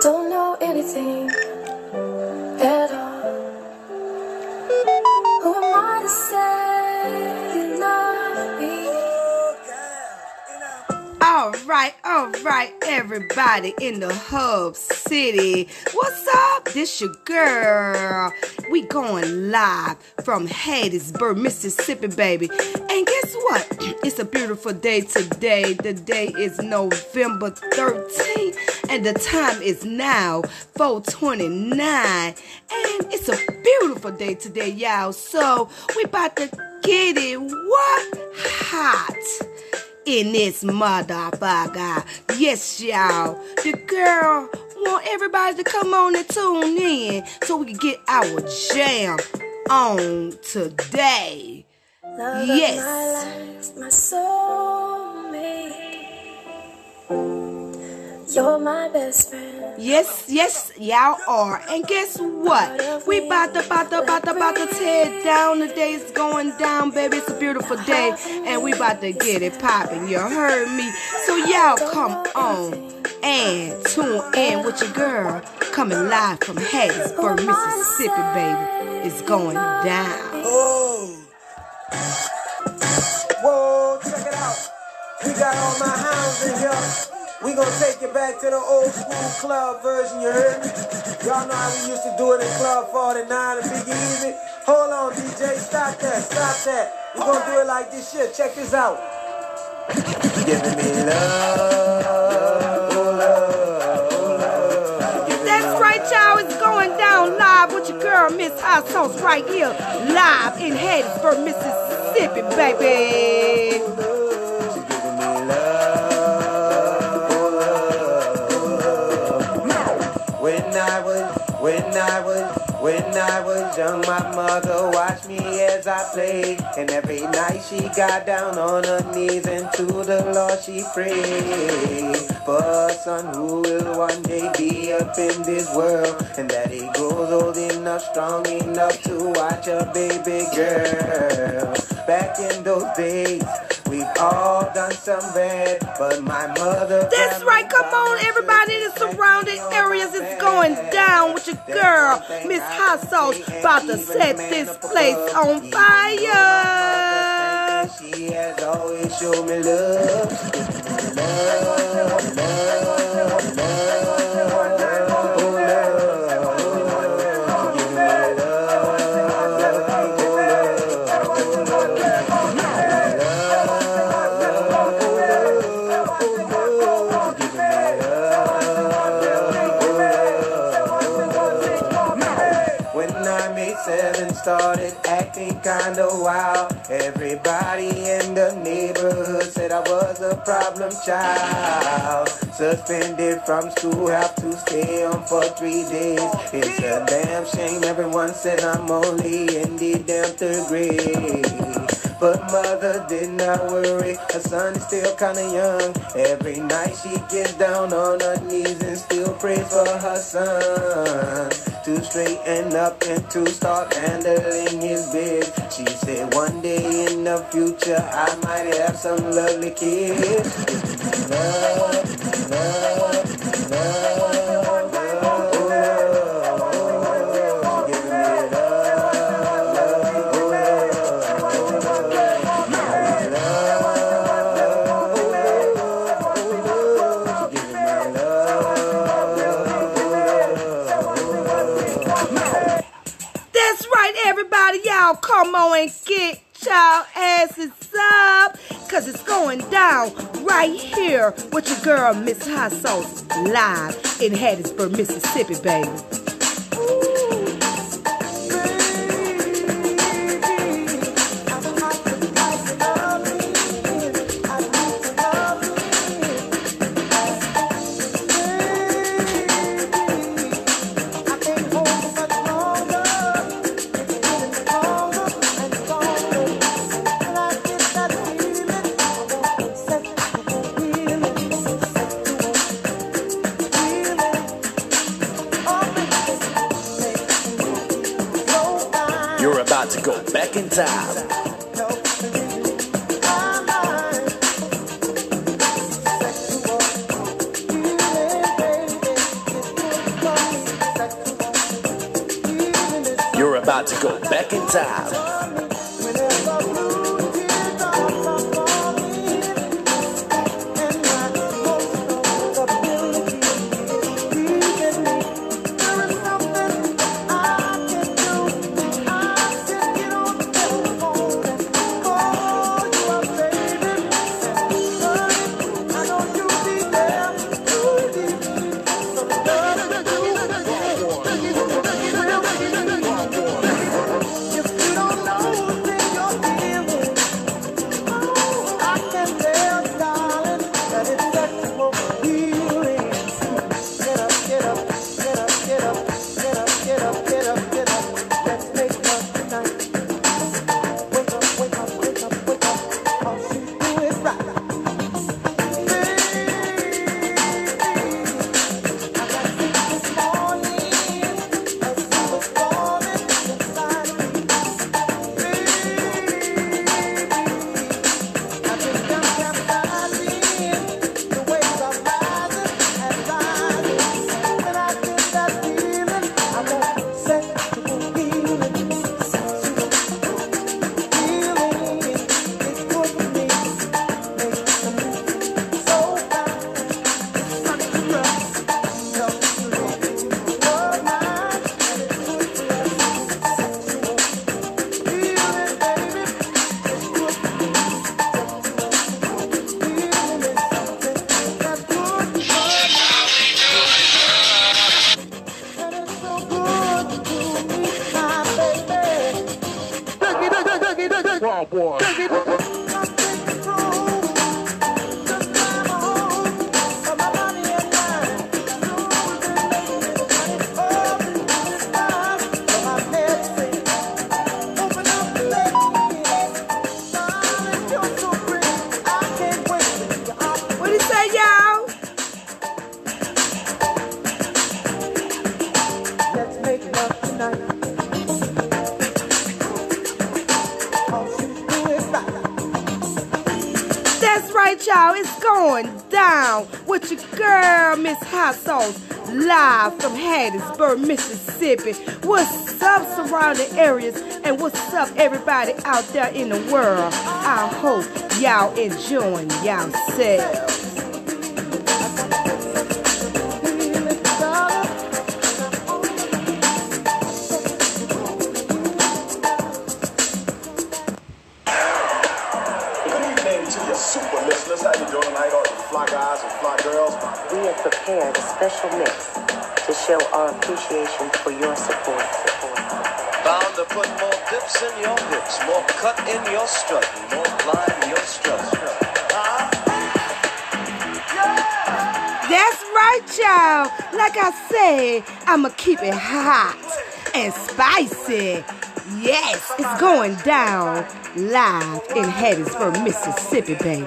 Don't know anything at all. Who am I to say you love me? All right, all right, everybody in the hub city. What's up? This your girl. We going live from Hattiesburg, Mississippi, baby. And guess what? It's a beautiful day today. The day is November 13th, and the time is now 429. And it's a beautiful day today, y'all. So we about to get it what hot in this motherfucker. Yes, y'all. The girl want everybody to come on and tune in so we can get our jam on today. Love Yes. my life, my soulmate. You're my best friend. Yes, yes, y'all are. And guess what? We about to, about to, about to, about to tear down. The day's going down, baby. It's a beautiful day. And we about to get it popping. You heard me? So y'all come on and tune in with your girl. Coming live from Hattiesburg, Mississippi, baby. It's going down. Oh. Whoa, check it out. We got all my hounds in here. We gonna take it back to the old school club version, you heard me? Y'all know how we used to do it in Club 49 and Big Easy. Hold on, DJ, stop that, stop that. We gonna do it like this shit. Check this out. Giving me love, love, love. Giving That's love. right, y'all. It's going down live with your girl, Miss Hot Sauce, right here, live in Hattiesburg, Mississippi, baby. When I was young, my mother watched me as I played. And every night she got down on her knees and to the Lord she prayed. For a son who will one day be up in this world. And that he grows old enough, strong enough to watch a baby girl. Back in those days, we've all done some bad, but my mother. That's right, come on, everybody in the surrounding areas. It's going down with your girl, Miss Hot Sauce, about to set this place on fire. She has always shown me love. Love, love, love, kinda wild. Everybody in the neighborhood said I was a problem child. Suspended from school, have to stay on for three days. It's a damn shame. Everyone said I'm only in the damn third grade. But mother did not worry, her son is still kinda young. Every night she gets down on her knees and still prays for her son. To straighten up and to start handling his bed. She said one day in the future I might have some lovely kids. Love, love, with your girl, Miss Hot Sauce, live in Hattiesburg, Mississippi, baby. with your girl, Miss Hot Sauce, live from Hattiesburg, Mississippi. What's up, surrounding areas? And what's up, everybody out there in the world? I hope y'all enjoying yourselves. It's more cut in your strut, more blind your strut. Uh-huh. That's right, y'all. Like I say, I'ma keep it hot and spicy. Yes, it's going down live in Hattiesburg, Mississippi, baby.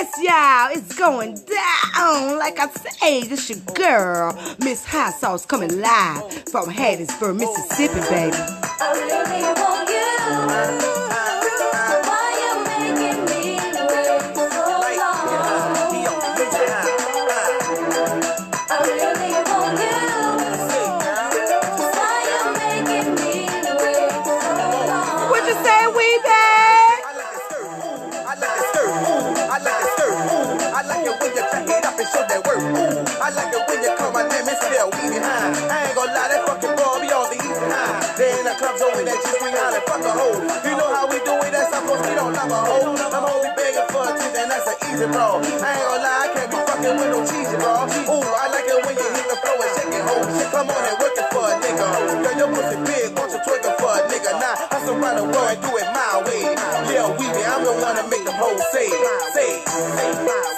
Yes, y'all. It's going down. Like I say, this your girl, Miss Hot Sauce, coming live from Hattiesburg, Mississippi, baby. The that G swing out and fuck a hoe. You know how we do it, that's how we don't love a hoe. I'm only begging for a tip and that's an easy bro. I ain't gonna lie, I can't be fucking with no cheesy bro. Ooh, I like it when you hit the floor and shake it, hoe. Come on and work it for a nigga. Girl, your pussy big, won't you twerk it for a nigga? Nah, hustle around the world do it my way. Yeah, we be, I'm the one to make the hoes say, say, say, say,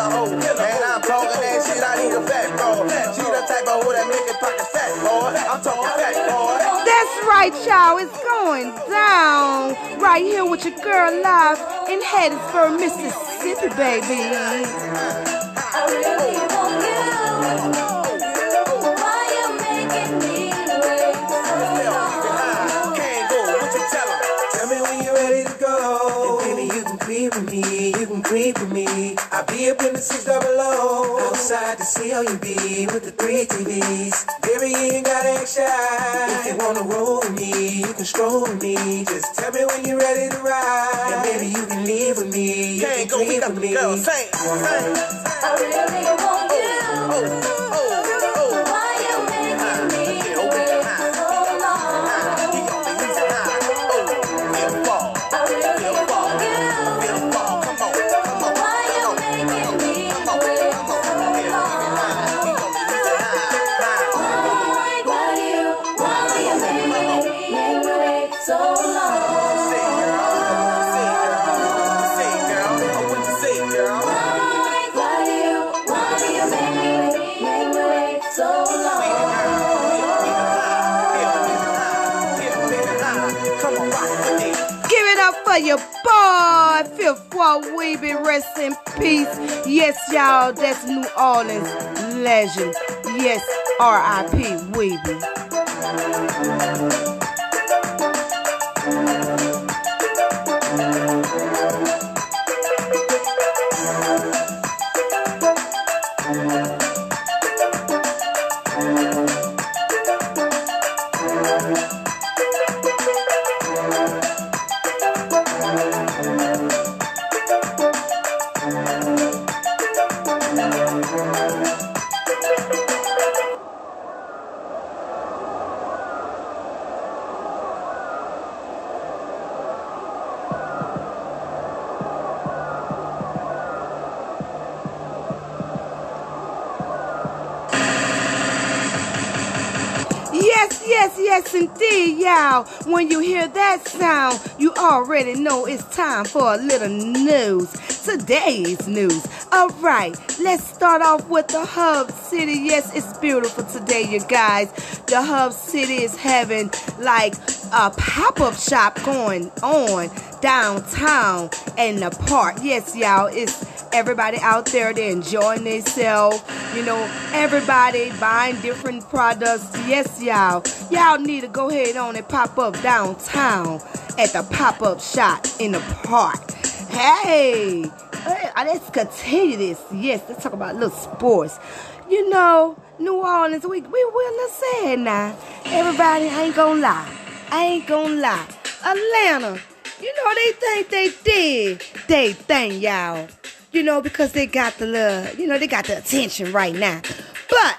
killer oh, hoe. And I'm talking that shit, I need a fat, bro. She the type of hoe that make it pocket fat, boy. I'm talking fat, boy. That's right, y'all. It's going down right here with your girl live in Hattiesburg, Mississippi, baby. Oh, you be with the three TVs. Weebie. Rest in peace. Yes, y'all, that's New Orleans legend. Yes, R.I.P. Weebie. When you hear that sound, you already know it's time for a little news. Today's news. All right, let's start off with the Hub City. Yes, it's beautiful today, you guys. The Hub City is having like a pop-up shop going on downtown in the park. Yes, y'all, it's everybody out there they enjoying themselves. You know, everybody buying different products. Yes, y'all. Y'all need to go ahead on and pop up downtown at the pop-up shop in the park. Hey, uh, let's continue this. Yes, let's talk about little sports. You know, New Orleans, we we will say it now. Everybody I ain't gonna lie. I ain't gonna lie. Atlanta, you know they think they did they thing, y'all. You know because they got the love. You know they got the attention right now. But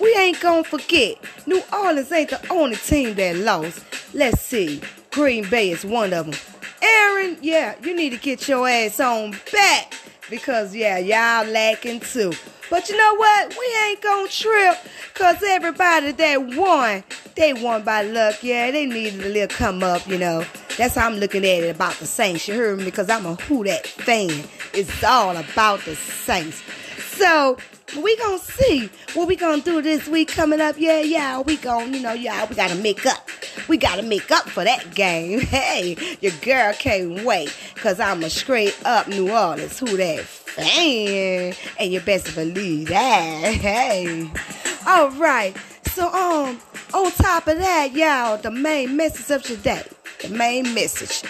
we ain't gonna forget, New Orleans ain't the only team that lost. Let's see, Green Bay is one of them. Aaron, yeah, you need to get your ass on back because yeah, y'all lacking too. But you know what? We ain't gonna trip because everybody that won, they won by luck. Yeah, they needed a little come up, you know. That's how I'm looking at it about the Saints. You heard me? Because I'm a Who That fan. It's all about the Saints. So we gonna see what we gonna do this week coming up. Yeah, yeah, we gonna, you know, yeah, we gotta make up. We gotta make up for that game. Hey, your girl can't wait, cause I'm a straight up New Orleans who that fan, and you best believe that. Hey, all right. So um, on top of that, y'all, the main message of today, the main message,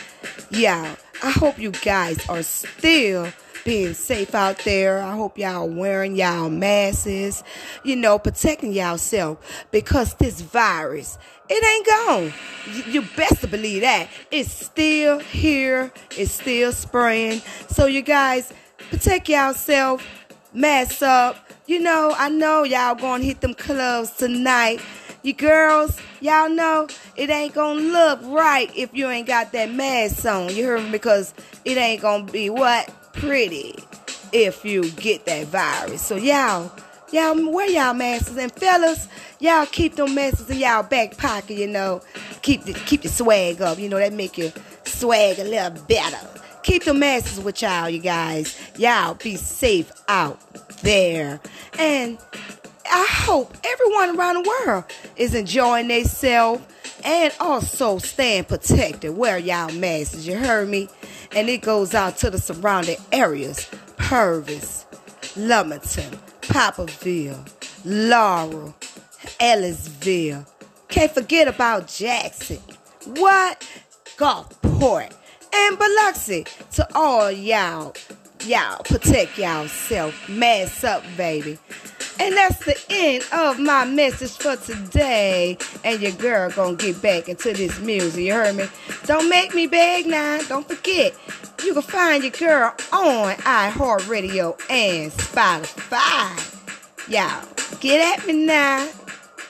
y'all. I hope you guys are still being safe out there. I hope y'all wearing y'all masks, you know, protecting yourself because this virus, it ain't gone. You, you best to believe that. It's still here. It's still spraying. So you guys, protect yourself, mask up. You know, I know y'all gonna hit them clubs tonight. You girls, y'all know it ain't gonna look right if you ain't got that mask on. You heard me? Because it ain't gonna be what? Pretty if you get that virus. So y'all, y'all wear y'all masks and fellas, y'all keep them masks in y'all back pocket, you know. Keep the, keep your swag up, you know, that make your swag a little better. Keep the masks with y'all, you guys. Y'all be safe out there. And I hope everyone around the world is enjoying themselves and also staying protected. Wear y'all masks, you heard me? And it goes out to the surrounding areas Purvis, Lumberton, Poplarville, Laurel, Ellisville. Can't forget about Jackson. What? Gulfport and Biloxi. To all y'all, y'all protect y'allself. Mask up, baby. And that's the end of my message for today. And your girl gonna get back into this music. You heard me? Don't make me beg now. Don't forget. You can find your girl on iHeartRadio and Spotify. Y'all, get at me now.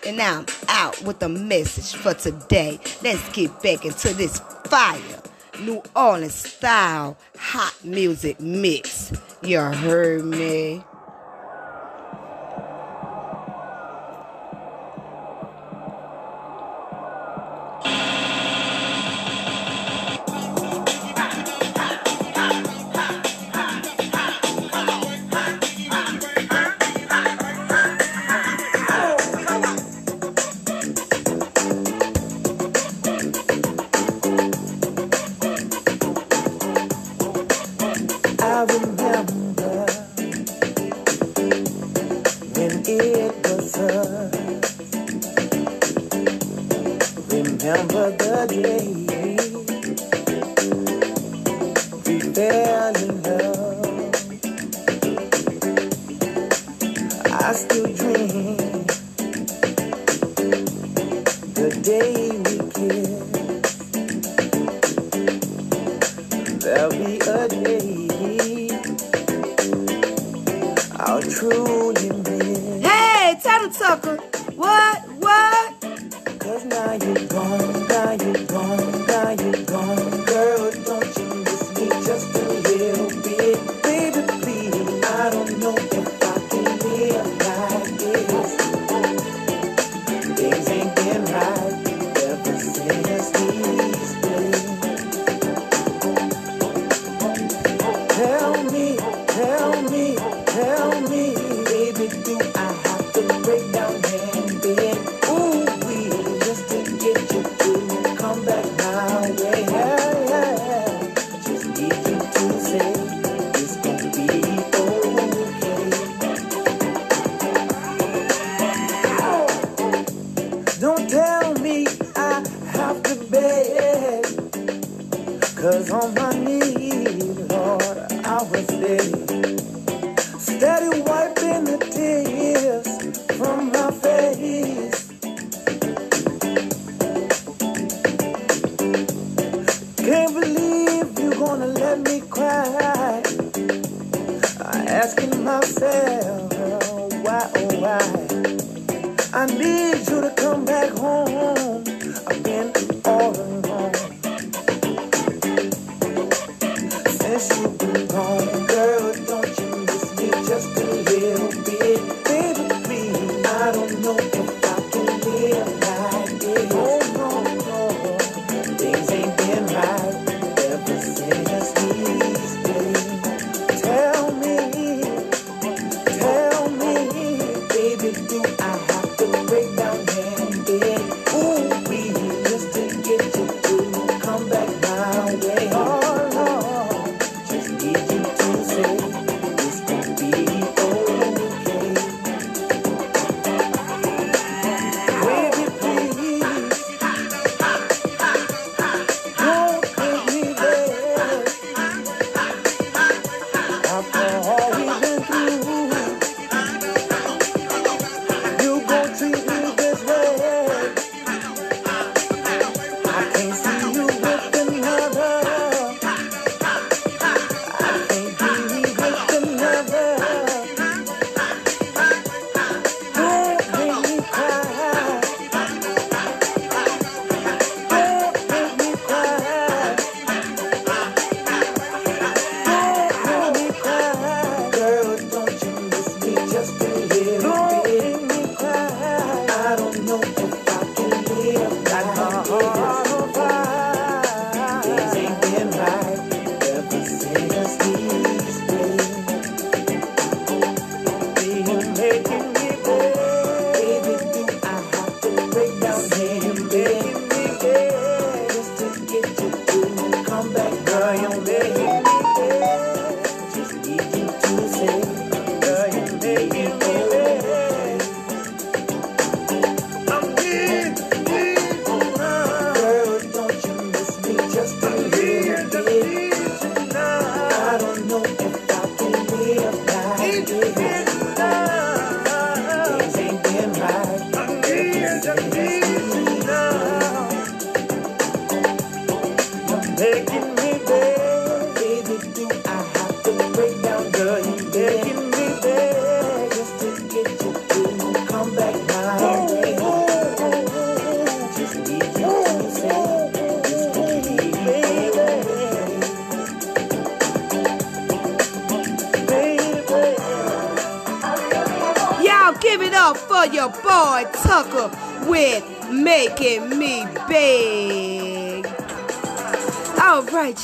And now I'm out with a message for today. Let's get back into this fire. New Orleans style hot music mix. You heard me?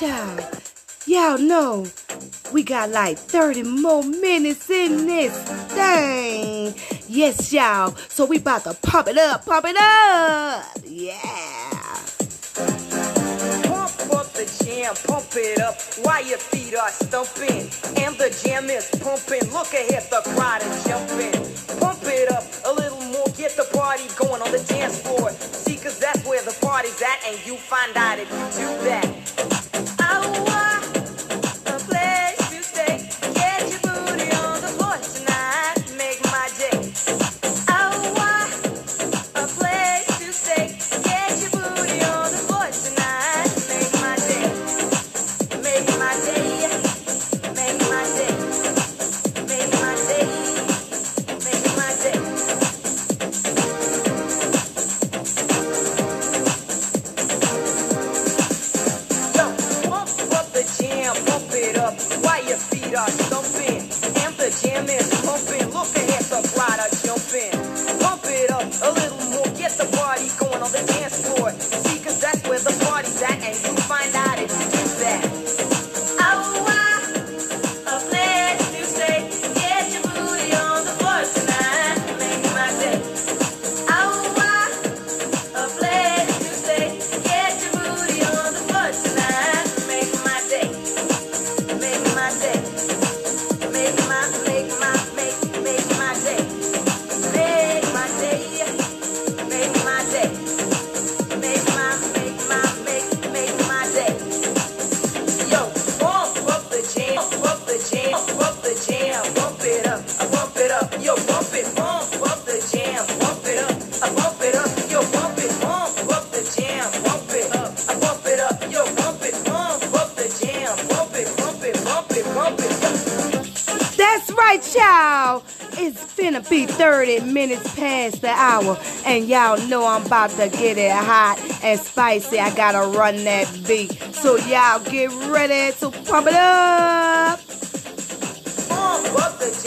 Child, y'all know we got like 30 more minutes in this thing. Yes, y'all. So we about to pump it up, pump it up. Yeah. Pump up the jam, pump it up while your feet are stumping. And the jam is pumping. Look ahead, the crowd is jumping. Pump it up a little more, get the party going on the dance floor. See, cause that's where the party's at, and you find out if you do that. be 30 minutes past the hour. And y'all know I'm about to get it hot and spicy. I gotta run that beat. So y'all get ready to pump it up. Pump up the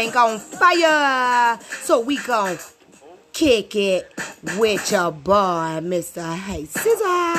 tank on fire. So we gon' kick it with your boy, Mr. Hey Scissor.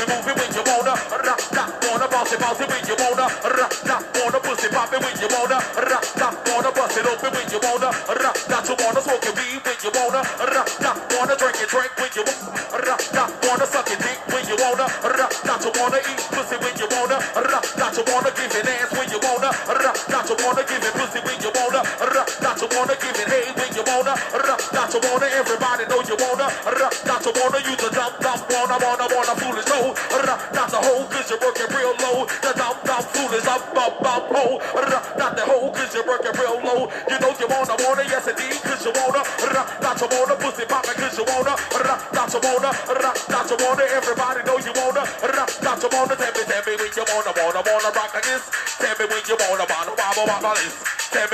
it when you wanna uh, rock, rock, wanna bounce it, bounce it when you wanna.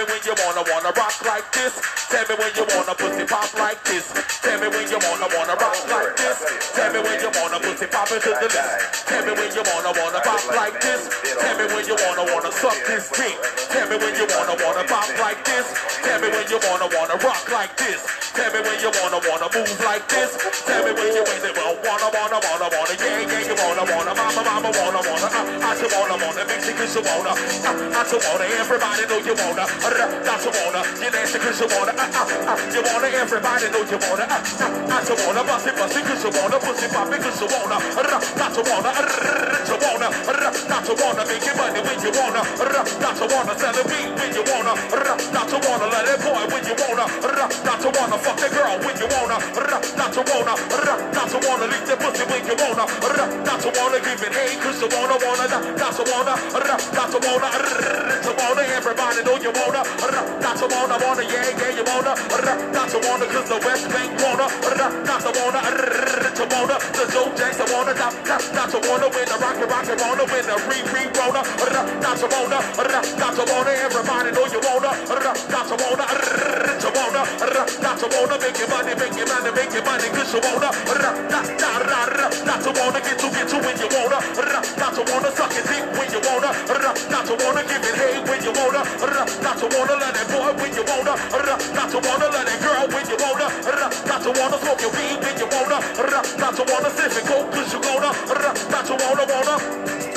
Me when you wanna, wanna rock like this. Tell me when you wanna pussy pop like this. Tell me when you wanna, wanna rock like this. Tell me when you wanna pussy pop into the list. Tell me when you wanna, wanna pop like this. Tell me when you wanna, wanna suck this dick. Tell me when you wanna, wanna pop like this. Tell me when you wanna, wanna rock like this. Tell me when you wanna, wanna move like this. Tell me when you you wanna, wanna, wanna, wanna, yeah, yeah, you wanna, wanna, mama, mama, wanna, wanna, uh, I just wanna, wanna, mix it you wanna, uh, I just wanna, everybody know you wanna, uh, not you wanna, you nasty 'cause you wanna, uh, uh, uh, you wanna, everybody know you wanna, uh, uh, I just wanna, bust it, bust it 'cause you wanna, pussy pop it 'cause you wanna, uh, not you wanna, uh, you wanna, uh, not you wanna, make your money when you wanna, uh, not you wanna, sell a beat when you wanna, uh, not you wanna, let it boy when you wanna, uh, not you wanna, fuck the girl when you wanna, uh, not you wanna, uh, not you wanna, leave the pussy when you wanna, uh, not you wanna, give it hey 'cause you wanna, wanna, not you wanna, uh, not you wanna, uh, you wanna, everybody know you wanna, uh, not you wanna, wanna, yeah, yeah, you wanna, uh, not you wanna 'cause the West Bank wanna, uh, not you wanna, uh, you wanna, the Joe Jackson wanna, not, not, not you wanna win the Rocky Rocky wanna win the re re wanna, uh, not you wanna, uh, not you wanna, everybody know you wanna, uh, not you wanna, uh, you wanna, uh, not you wanna make your money, make your money, make your money 'cause you wanna, uh, not, not, not, not you wanna get to get you when you wanna, uh, not you wanna suck your dick when you wanna, uh, not you wanna give it hey when you wanna, uh, not you wanna let it boy when you wanna, uh, not you wanna let it girl when you wanna, uh, not you wanna smoke your weed when you wanna, uh, not you wanna sip and coke 'cause you gonna, uh, not you wanna wanna.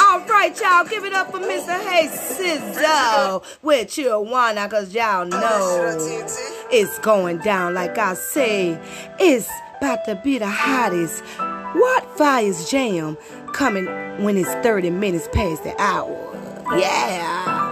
All right, y'all, give it up for Mr. Hey Sizzo with you wanna, cause y'all know it's going down like I say. It's about to be the hottest. What Fire's Jam coming when it's 30 minutes past the hour? Yeah.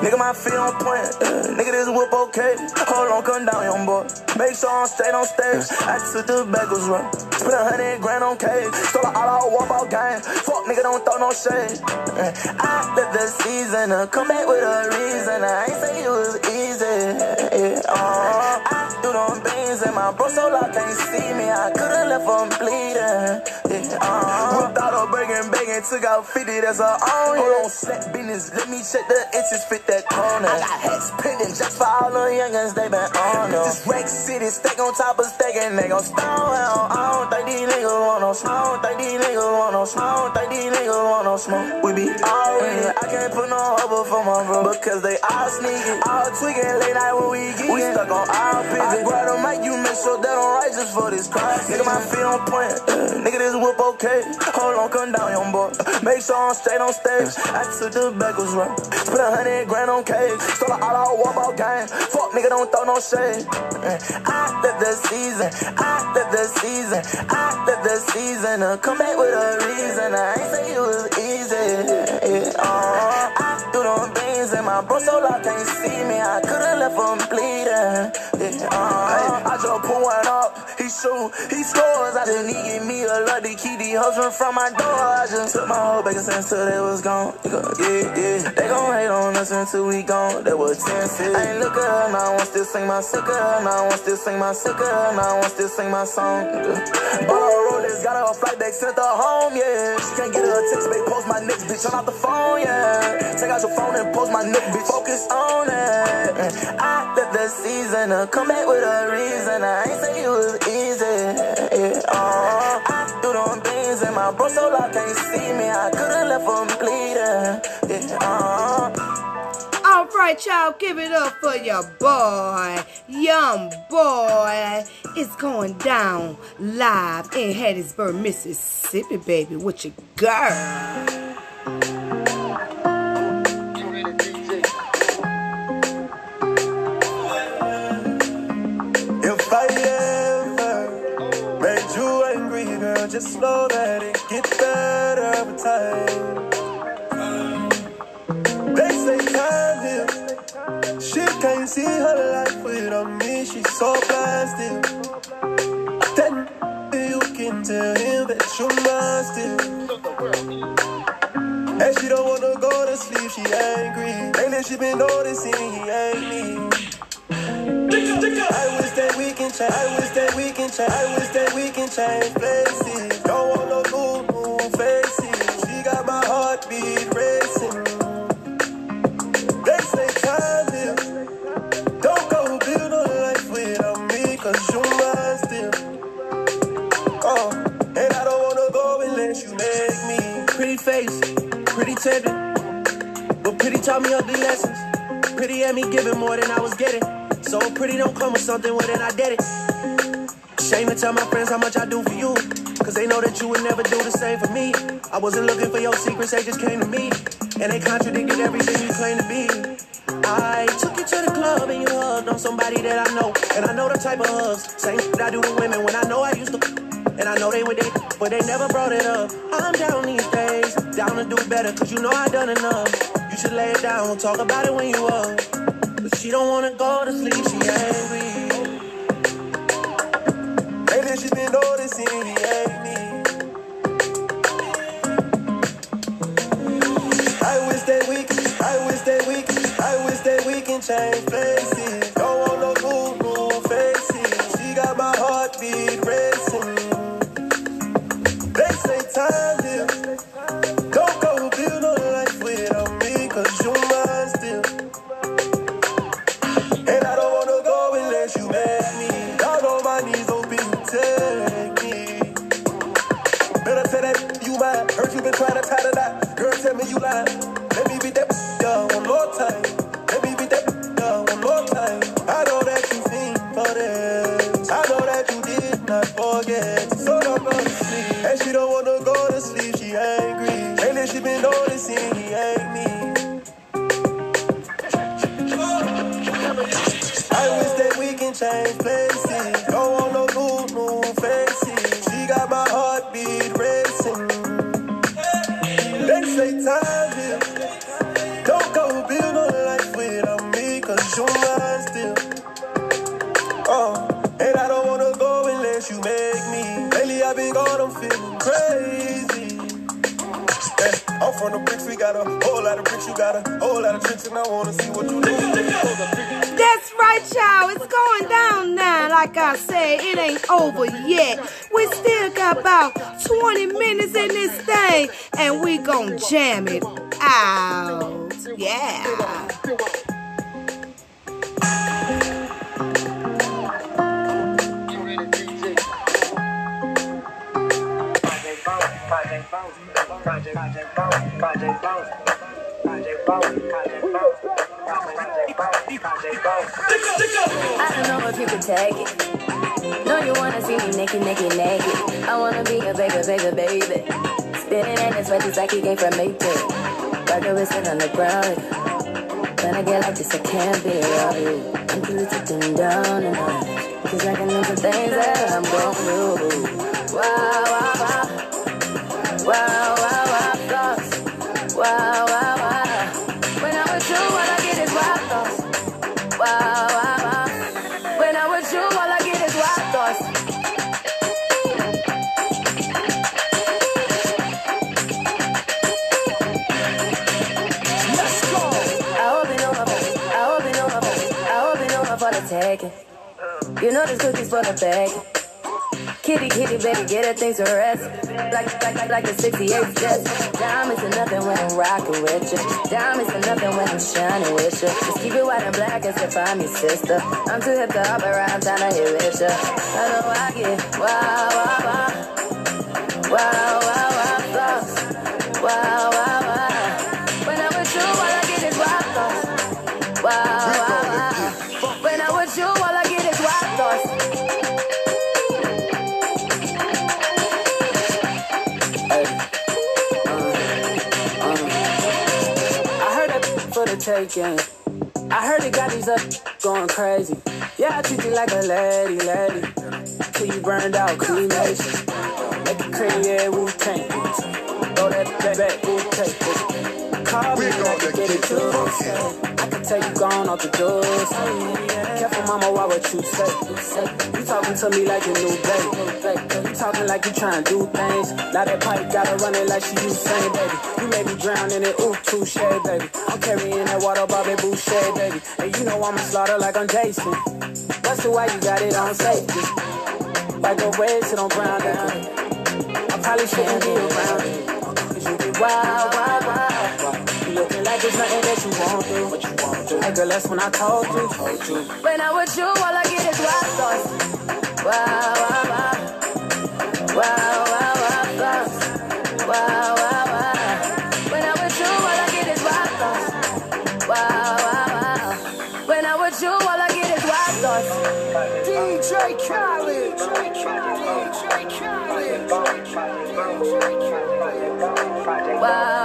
Nigga, my feet on point. Uh, nigga, this whip okay. Hold on, come down, young boy. Make sure I'm straight on stage. I took the bagels run. Put a hundred grand on cake. Stole all out walk out game. Fuck, nigga, don't throw no shade. Uh, I let the season uh, come back with a reason. I ain't say it was easy. Yeah, uh, I them beans and my bro so I can't see me. I could've left him bleeding. Yeah, uh, whipped out a bag and took out 50. That's a own. Hold on, set business. Let me check the inches fit that corner. I got hats pending just for all the youngins, they been on them. This Rex City, stack on top of stack, and they gon' stone. I don't think these niggas want no smoke. I don't think these niggas want no smoke. I don't think these niggas want no smoke. We be all in. I can't put no hover for my bro. Because they all sneaking, all tweaking late night when we get We stuck on our pivot. I grab the mic, you make sure that I'm right just for this cross. Nigga, my feet on point. Uh, nigga, this whip okay. Hold on, come down, young boy. Make sure I'm straight on stage. I took the bagels run. Put a hundred grand on cake. Stole all out walk out game. Fuck nigga, don't throw no shade. Uh, I let the season, I let the season, I let the season uh, come back with a reason. I ain't say it was easy. My bro so I can't see me. I could've left him bleeding. Yeah, uh, I just put one up. He shoot, he scores. I just need give me a lot to keep these hustling from my door. I just took my whole back and until they was gone. Yeah, yeah. They gon' hate on us until we gone. They was 10 cents. I ain't look at her, now I want still sing my sucker. Now I want still sing my sucker. Now I want still sing my song. Road has got her a flight back, sent her home, yeah. She can't get her a text, babe, post my next bitch. I'm off the phone, yeah. Out your phone and post my neck, bitch. Focus on it. I let the season uh, come back with a reason. I ain't say it was easy. Yeah, uh, I do them things and my bro so I can't see me. I could've left him bleeding. Yeah, uh, All right, y'all, give it up for your boy, young boy. It's going down live in Hattiesburg, Mississippi, baby, with your girl. Know that it gets better with time. They say time heals. She can't see her life without me. She's so plastic. Then you can tell him that you're mine. And she don't wanna go to sleep, she angry. Lately she been noticing he ain't me. I wish that we can change. I wish that we can change. I wish that we can change places. Don't want no new, new faces. She got my heartbeat racing. They say time heals. Don't go build a life without me, cause you mine still. Oh, and I don't wanna go unless you make me. Pretty face, pretty tempting. But pretty taught me ugly lessons. Pretty had me giving more than I was getting. So pretty don't come with something, well then I did it. Shame to tell my friends how much I do for you. Cause they know that you would never do the same for me. I wasn't looking for your secrets, they just came to me. And they contradicted everything you claim to be. I took you to the club and you hugged on somebody that I know. And I know the type of hugs. Same shit I do to women when I know I used to. And I know they would they, but they never brought it up. I'm down these days, down to do better, cause you know I done enough. You should lay it down, talk about it when you up. But she don't wanna go to sleep, she angry. Lately she's been noticing he ain't me. I wish that we I wish that we I wish that we can change places. Wanna see what you do. That's right, y'all. It's going down now. Like I said, it ain't over yet. We still got about 20 minutes in this thing, and we gon' jam it out. Yeah. I don't know if you can take it. No, you wanna see me naked, naked, naked. I wanna be a baby, baby, baby. Spinning in his sweat just like he came from Maytag. Rocker sitting on the ground. When I get like this, I can't be around you. I'm too sitting down and out. Cause I can do some things that I'm. Wow, wow, wow. Wow, wow, wow, know this cookie's for the bag. Kitty, kitty, baby, get her things to rest. Like, like, like, a 68 Jets. Diamonds are nothing when I'm rocking with you. Diamonds are nothing when I'm shining with you. Just keep it white and black as if I'm your sister. I'm too hip to hop around, time to hit with you. I know I get wow, wow, wow. Wow, wow. Wow, wow, wow. I heard it got these up going crazy. Yeah, I treat you like a lady, lady. Till you burned out, cremation. Make it cream, yeah, Wu Tang. Throw that back, back, Wu Tang. Call me, I can get it too. I can tell you gone off the doors. Careful, mama, why what you say? You talking to me like a new baby. You talking like you trying to do things. Now that pipe gotta run it like she Usain, baby. You may be drowning in it, ooh, touche, baby. I'm carrying that water, Bobby Boucher, baby. And you know I'ma slaughter like I'm Jason. That's the why you got it on safety. Like the red shit on brown down. I probably shouldn't be around you. Cause you be wild, wild, wild. You looking like there's nothing that you won't do. What you won't Hey girl, that's when I told you. When with you, all I get is wild thoughts. Wow, wow, wow. Wow, wow, wow. Wow, wow. When I'm with you, all I get is wild thoughts. Wow, wow, wow. When with you, all I get is wild thoughts. DJ. DJ Khaled. Wow,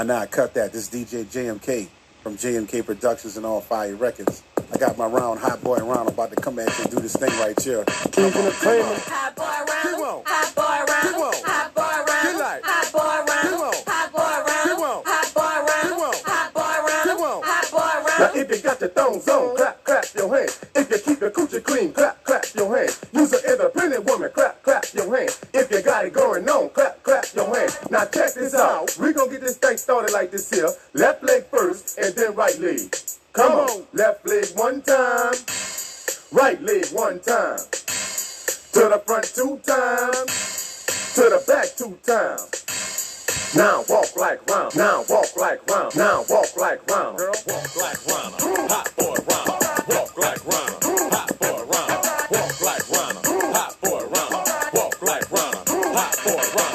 Nah, nah, cut that. This is DJ JMK from JMK Productions and All Fire Records. I got my round, Hot Boy Ronald, about to come at you and do this thing right here. Kings in the Pavement. Hot boy round, hot boy round, hot boy round, hot boy round, hot boy round, hot boy round, hot boy round, hot boy Now if you got your thongs on, clap, clap your hands. If you keep your coochie clean, clap, clap your hands. Use an independent woman, clap, clap your hands. If you got it going on, clap, clap your hands. Now check this out. We gonna get this thing started like this here. Left leg first, and then right leg. Come on, left leg one time, right leg one time. To the front two times, to the back two times. Now walk like round. Now walk like round. Now walk like round. Girl, walk like round. Hot boy round. Walk like round. Hot boy round. Walk like round. Hot boy round. Walk like round. Hot boy round.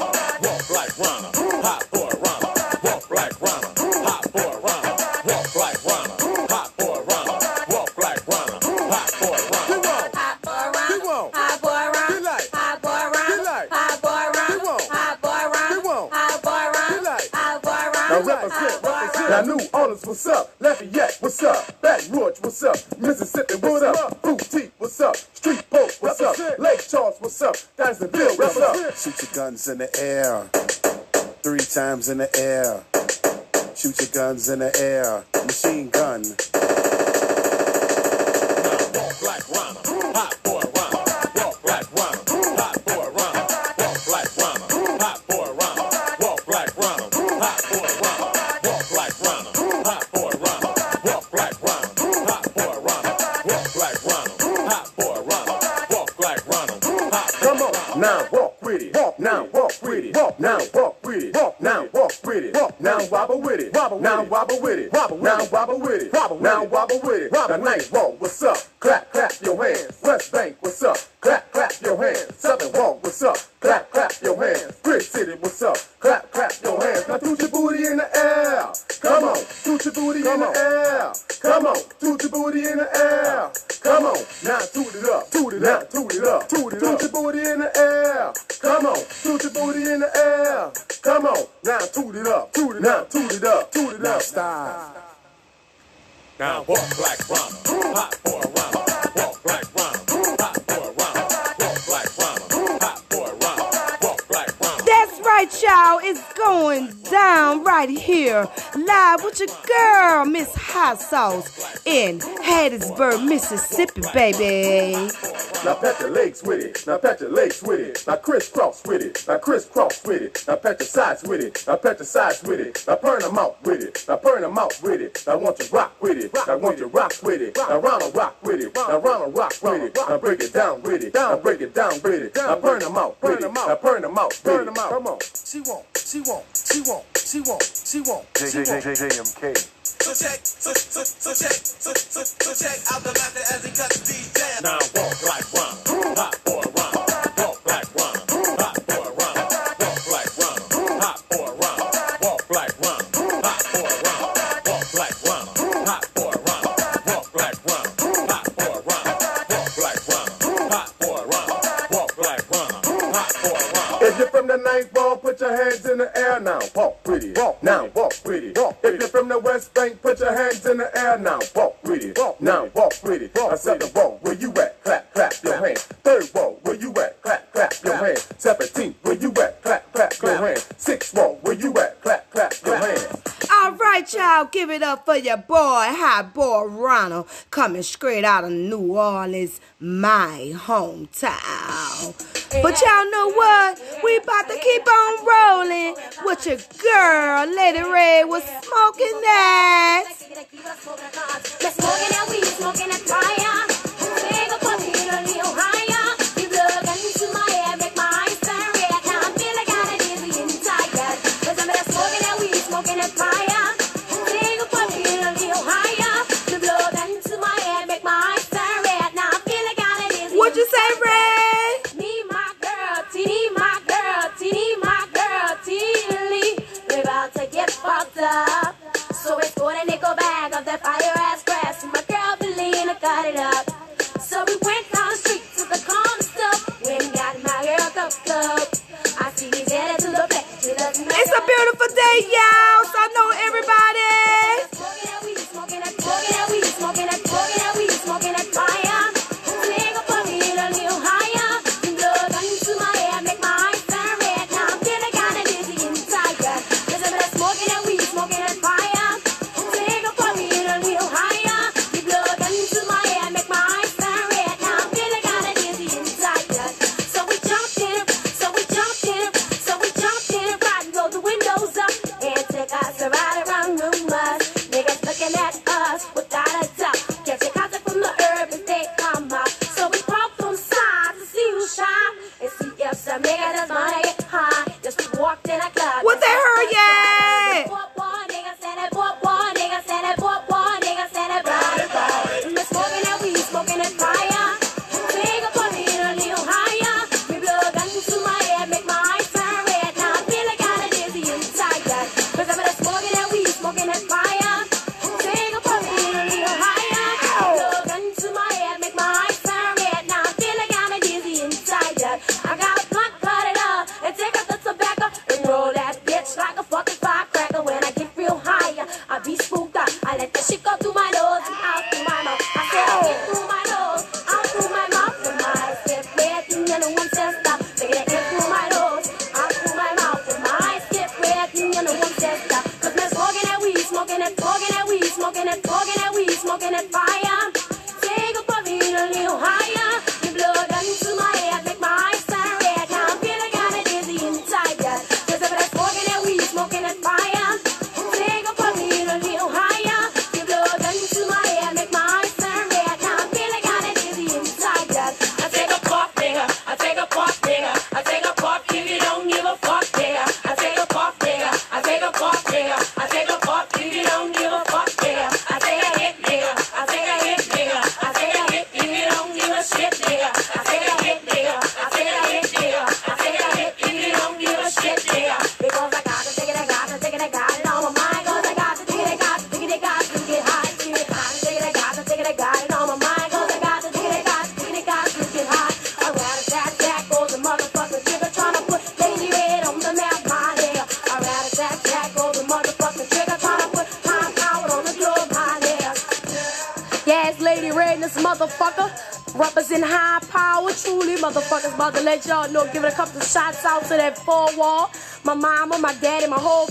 What's up? Lafayette, what's up? Baton Rouge, what's up? Mississippi, what's up? Boutique, what's up? Street Post, what's up? Lake Charles, what's up? Dyersonville, what's up? Shoot your guns in the air. Three times in the air. Shoot your guns in the air. Machine gun. Walk like Rana, hot boy Walk now walk with it. Walk now walk with it. Walk now wobble with it. Wobble now wobble with it. Wobble now wobble with it. Wobble now wobble with it. The night walk, what's up? Clap clap your hands. West Bank, what's up? Clap clap your hands. Southern walk, what's up? Clap clap your hands. Brick City, what's up? Clap clap your hands. Now toot your booty in the air. Come on, toot your booty in the air. Come on, toot your booty in the air. Come on, now toot it up. Toot it up. Toot it up. Toot it up. Toot your booty in the air. Come on, toot your booty in the air. Come on, now toot it up. Toot it up. Toot it up. Toot it up. Stop. Now walk like Rana, hot boy Rana. Walk y'all. It's going down right here, live with your girl, Miss Hot Sauce, in Hattiesburg, Mississippi, baby. Now pat your legs with it. Now pat your legs with it. Now crisscross with it. Now crisscross with it. Now pat your sides with it. Now pat your sides with it. Now burn them out with it. Now burn them out with it. Now want you rock with it. Now want you rock with it. Now Ronald rock with it. Now Ronald rock with it. Now break it down with it. Now break it down with it. Now burn them out with it. Now burn them out. Burn them out. Come on she won't, she won't, she won't, she won't, she won't. JJJJMK. So check, so, so, so check, so, so, so check out the master as he cuts the jam. Now walk like one, hot boy rhyme. Walk like one, hot boy rhyme. Walk like one, hot boy rhyme. Walk like one, hot boy rhyme. Walk like one, hot boy rhyme. Walk like one, hot boy rhyme. Is it from the ninth? put your hands in the air now. Walk with it. Walk now. Walk with it. Walk if you're from the West Bank, put your hands in the air now. Walk with it. Walk now. Walk with it. Walk Second wall, where you at? Clap, clap your hands. Third wall, where you at? Clap, clap your hands. Seventeen, where you at? Clap, clap your hands. Six wall, where you at? Clap, clap your hands. All right, y'all, give it up for your boy, high boy Ronald, coming straight out of New Orleans, my hometown. But y'all know what? We about to keep on rolling with your girl, Lady Red, was smoking that. Smoking that weed, smoking that fire. up. So we scored a nickel bag of that fire ass grass. And my girl Belina got it up. So we went down the street to the corner stuff. When got my girl cup cup. I see to the back. It's a beautiful day, y'all.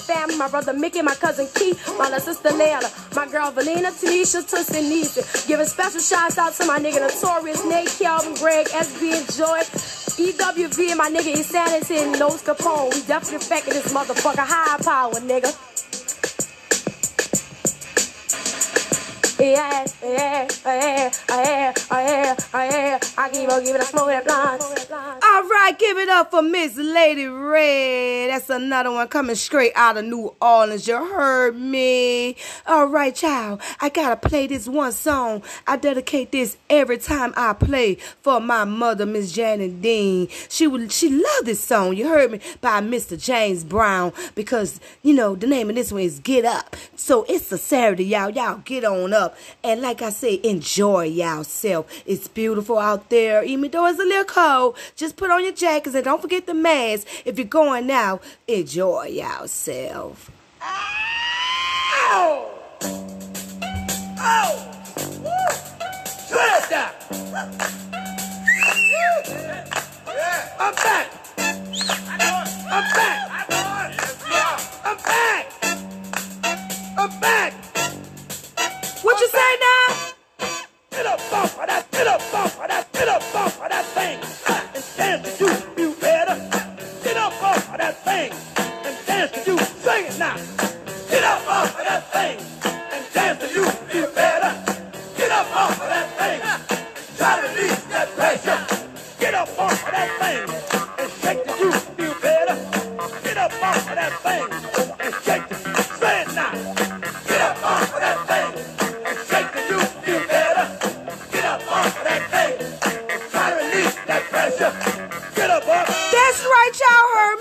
family, my brother Mickey, my cousin Keith, my little sister Leila, my girl Valina, Tanisha, Twisty, Nisha. Giving special shouts out to my nigga Notorious, Nate, Calvin, Greg, SB, and Joy. EWV and my nigga Insanity and Nose Capone. We definitely faking this motherfucker high power, nigga. yeah, yeah, yeah, yeah, yeah, yeah. I keep give it a smoke that blunt. All right, give it up for Miss Lady Red. That's another one coming straight out of New Orleans. You heard me. All right, child. I gotta play this one song. I dedicate this every time I play for my mother, Miss Janet Dean. She would she loved this song. You heard me by Mr. James Brown because you know the name of this one is Get Up. So it's a Saturday, y'all. Y'all get on up up. And like I say, enjoy yourself. It's beautiful out there. Even though it's a little cold, just put on your jackets and don't forget the mask. If you're going now, enjoy yourself. Ow! Ow! Smash that! I'm back! I'm back! I'm back! I'm back! What you say now? Get up off of that, get up off of that, get up off of that thing. And dance to you, you better. Get up off of that thing. And dance to you, sing it now. Get up off of that thing.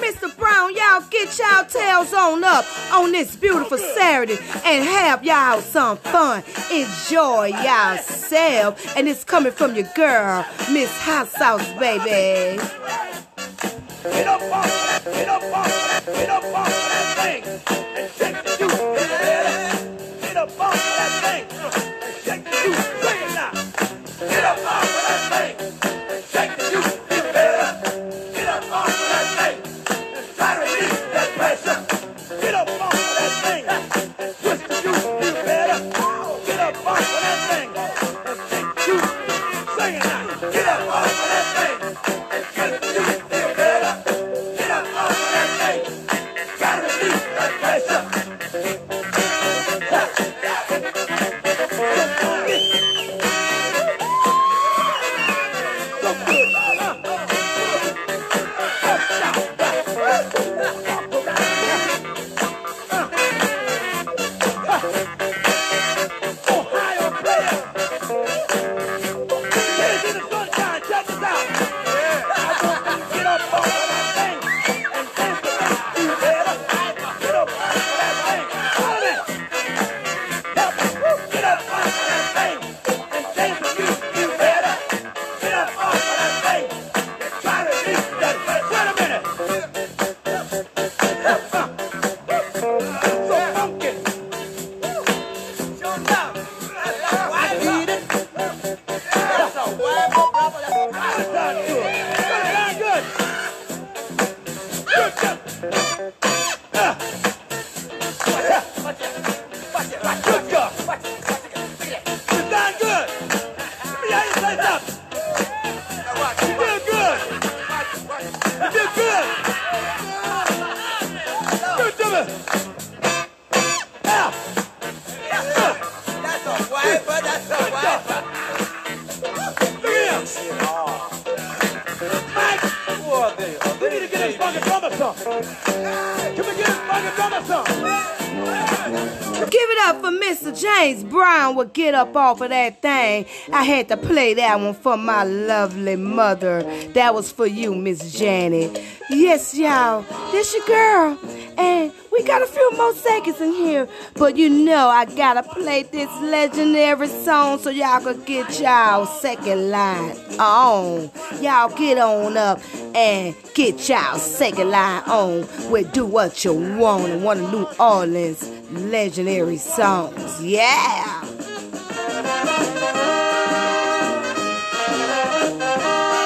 Mr. Brown. Y'all get y'all tails on up on this beautiful Saturday and have y'all some fun. Enjoy yourself. And it's coming from your girl, Miss Hot Sauce, baby. Get up off of that, get up off of that, get up off of that thing. And shake the Will get up off of that thing. I had to play that one for my lovely mother. That was for you, Miss Janet. Yes, y'all, this your girl. And we got a few more seconds in here. But you know I gotta play this legendary song so y'all can get y'all second line on. Y'all get on up and get y'all second line on with Do What You Want and one of New Orleans legendary songs. Yeah. What you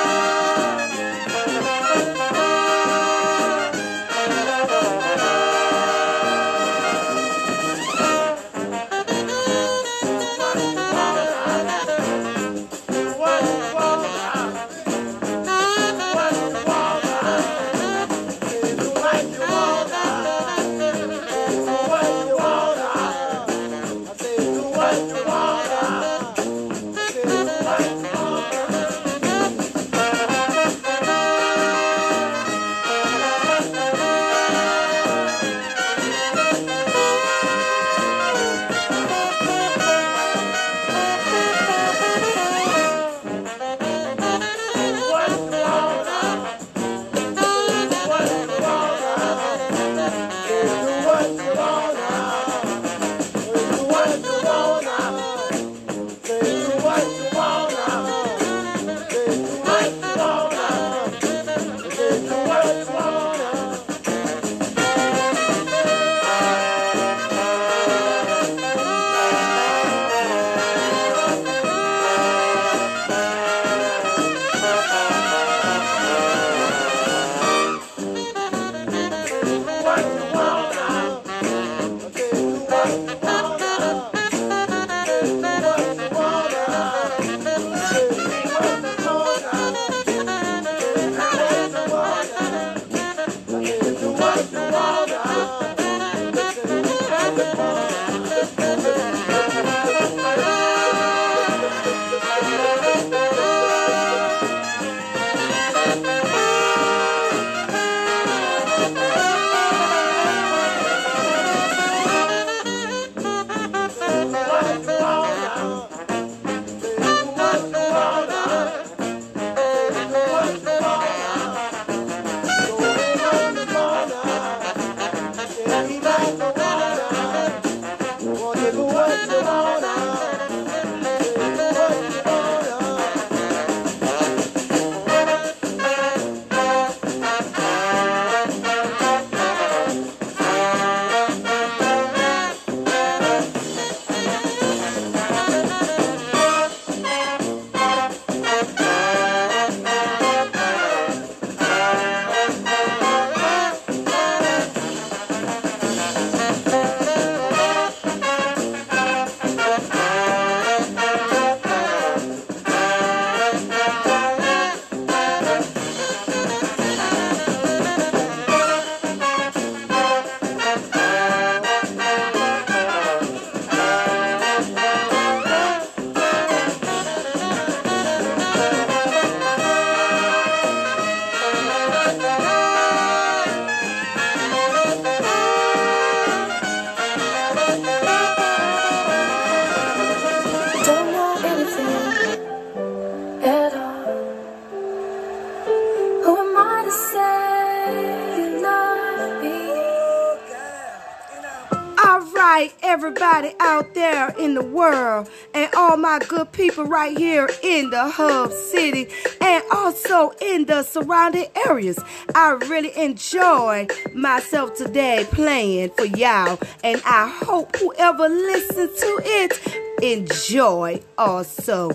the world, and all my good people right here in the hub city, and also in the surrounding areas. I really enjoyed myself today playing for y'all, and I hope whoever listens to it enjoy also.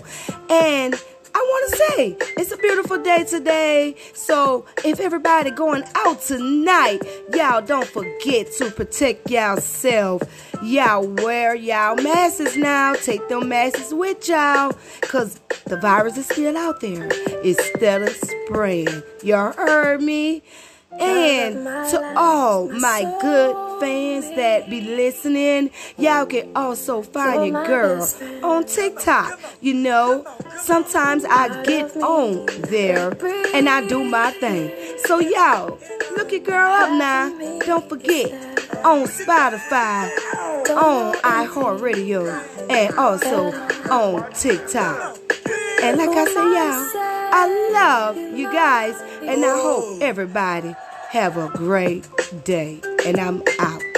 And I want to say it's a beautiful day today. So if everybody going out tonight, y'all don't forget to protect yourself. Y'all wear y'all masks now. Take them masks with y'all. Cause the virus is still out there. It's still spreading. Y'all heard me? And to all my good fans that be listening, y'all can also find your girl on TikTok. You know, sometimes I get on there and I do my thing. So y'all, look your girl up now. Don't forget on Spotify, on iHeartRadio, and also on TikTok. And like I say, y'all, I love you guys, and I hope everybody have a great day. And I'm out.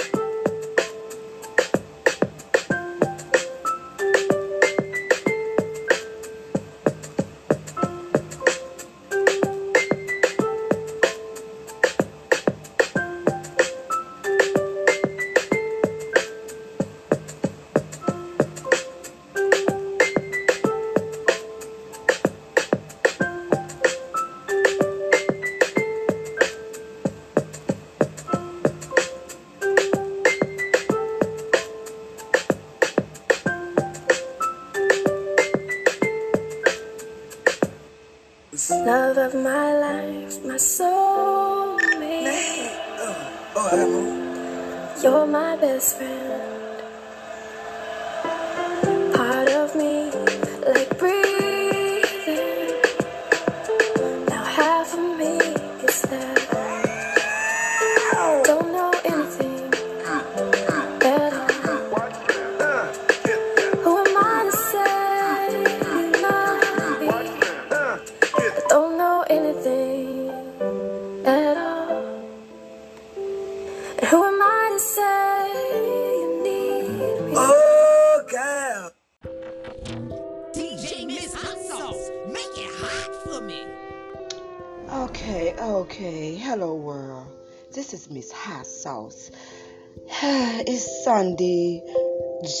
It's Sunday,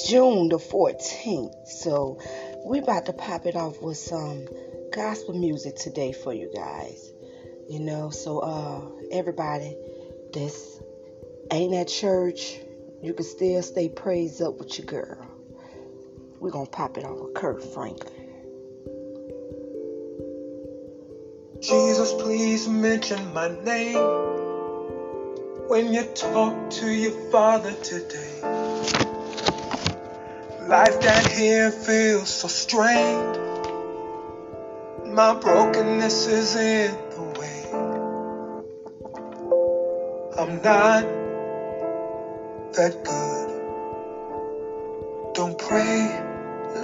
June the 14th. So, we about to pop it off with some gospel music today for you guys. You know, so, uh, everybody that's ain't at church, you can still stay praised up with your girl. We're gonna pop it off with Kirk Franklin. Jesus, please mention my name when you talk to your father today. Life down here feels so strained. My brokenness is in the way. I'm not that good. Don't pray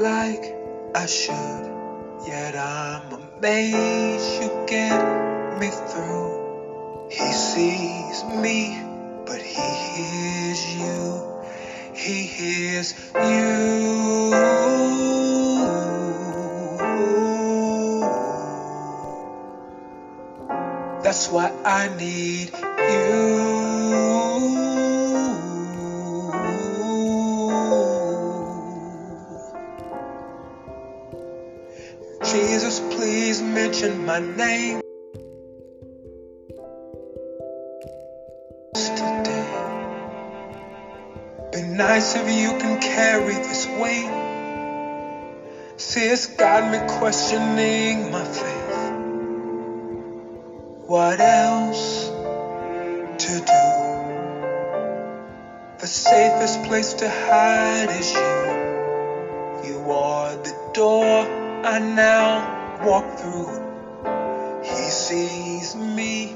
like I should. Yet I'm amazed you get me through. He sees me, but he hears you. He hears you. That's why I need you. Jesus, please mention my name. If you can carry this weight. See, it's got me questioning my faith. What else to do? The safest place to hide is you. You are the door I now walk through. He sees me,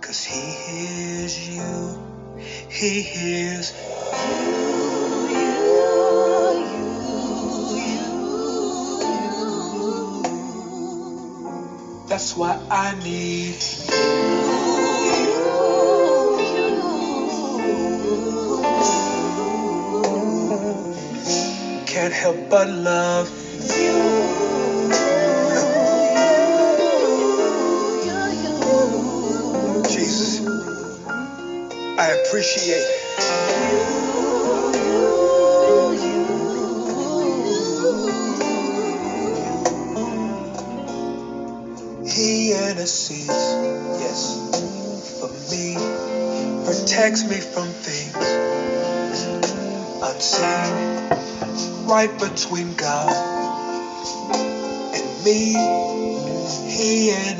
cause he hears you. He hears That's why I need you. Can't help but love Jesus, I appreciate right between God and me. He intercedes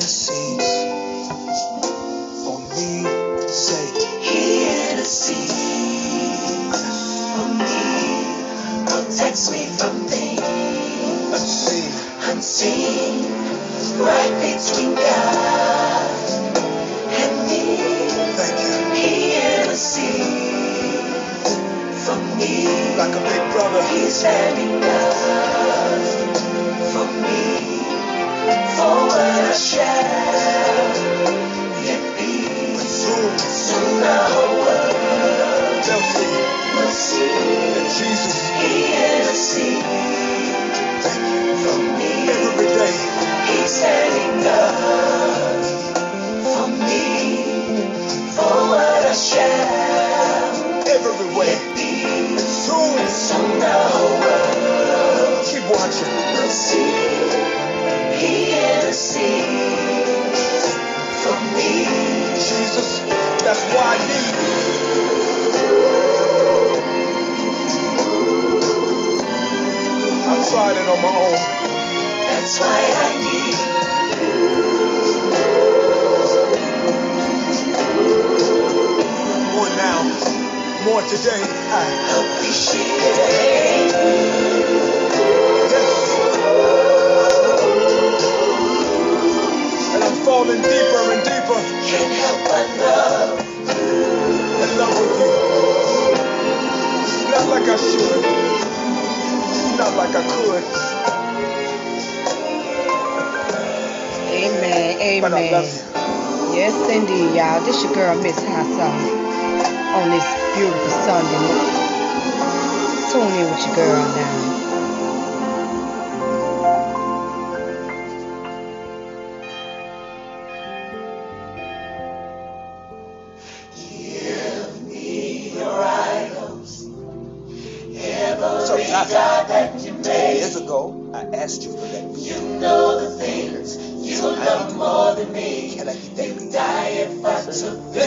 brother. Why I need you. I tried it on my own. That's why I need you. More now, more today. I appreciate Yes. And I'm falling deeper and deeper. Can't help but love. I. Not like. Amen. Amen. Yes, indeed, y'all. This your girl, Miss Hot on this beautiful Sunday. Tune in with your girl now. Yeah.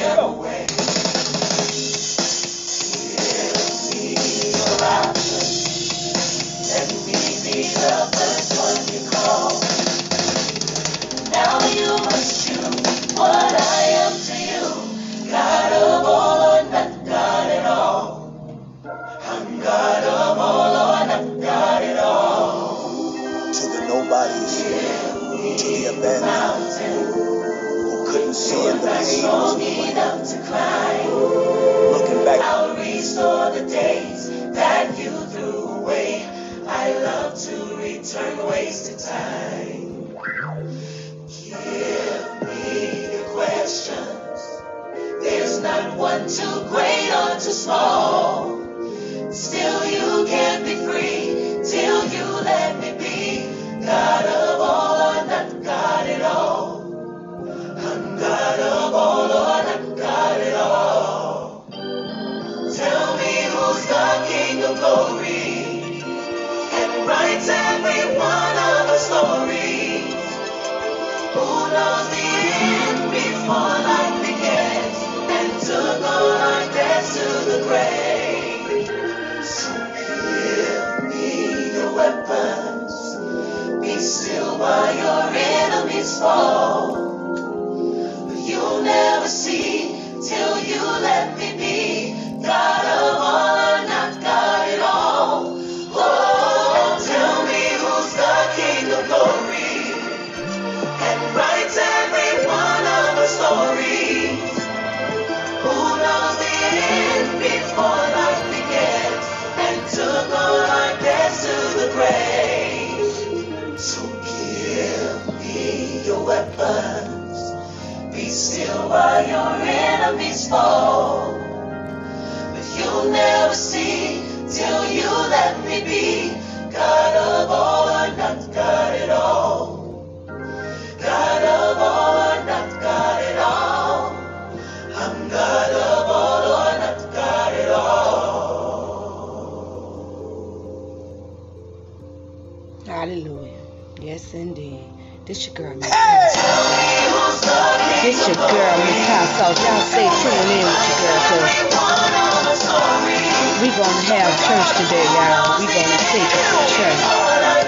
Gonna have church today, y'all. We gonna take it to church.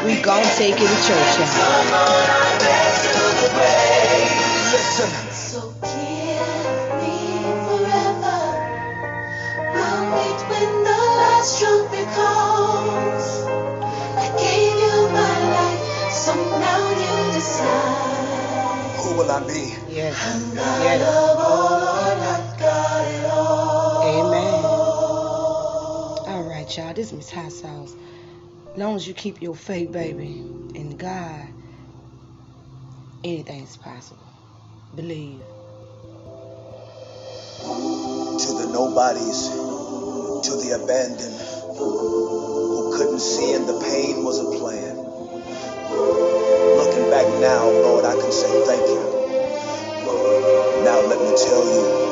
We gonna take it to church, y'all. Listen. So give me forever. We'll meet when the last trumpet calls. I gave you my life, so now you decide. who will I be? Yes. I'm God Yes. Y'all. This is Miss Hot Sauce. long as you keep your faith, baby, in God, anything's possible. Believe. To the nobodies, to the abandoned, who couldn't see and the pain was a plan. Looking back now, Lord, I can say thank you. Now let me tell you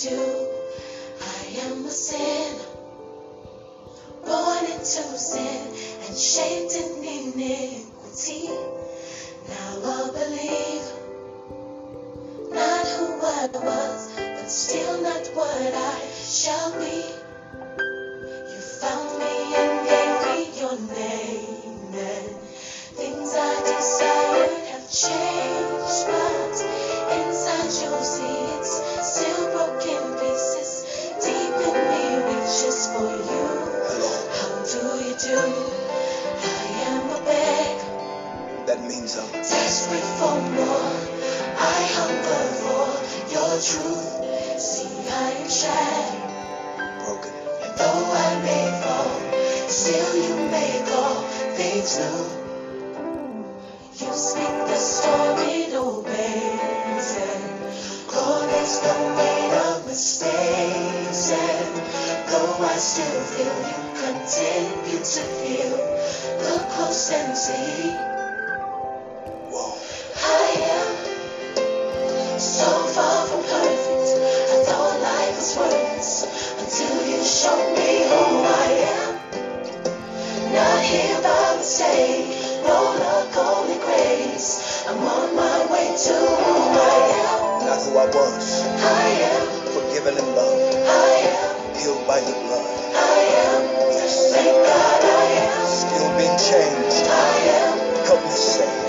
do? I am a sin, born into sin and shaped in iniquity. Now I believe not who I was, but still not what I shall be. You found me and gave me your name, and things I desired have changed, but you'll see it's still broken pieces. Deep in me reaches for you. How do you do? I am a beg, That means I'm desperate for more. I hunger for your truth. See, I am shattered. broken. And though I may fall, still you make all things new. You speak the storm, it obeys, gone is the weight of mistakes. And though I still feel you continue to feel, look close and see. I am so far from perfect. I thought life was worthless until you showed me who I am. Not here by mistake, no luck, only grace. I'm on my way to who I am. Not who I was, I am, forgiven and loved, I am, healed by your blood, I am. Thank God I am, still being changed, I am, helpless saved. I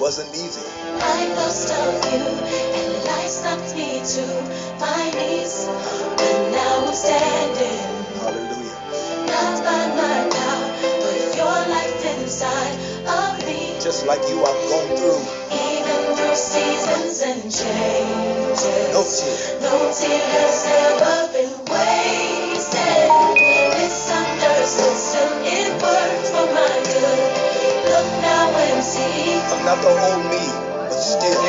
wasn't easy. I lost you, and life me to my knees. Now I'm standing. Hallelujah. Not by my power, but your life inside of me. Just like you, I've gone through. Even through seasons and changes. No tears. No tears ever been wasted. This still it worked for my good. Look now and see. I'm not the old me, but still.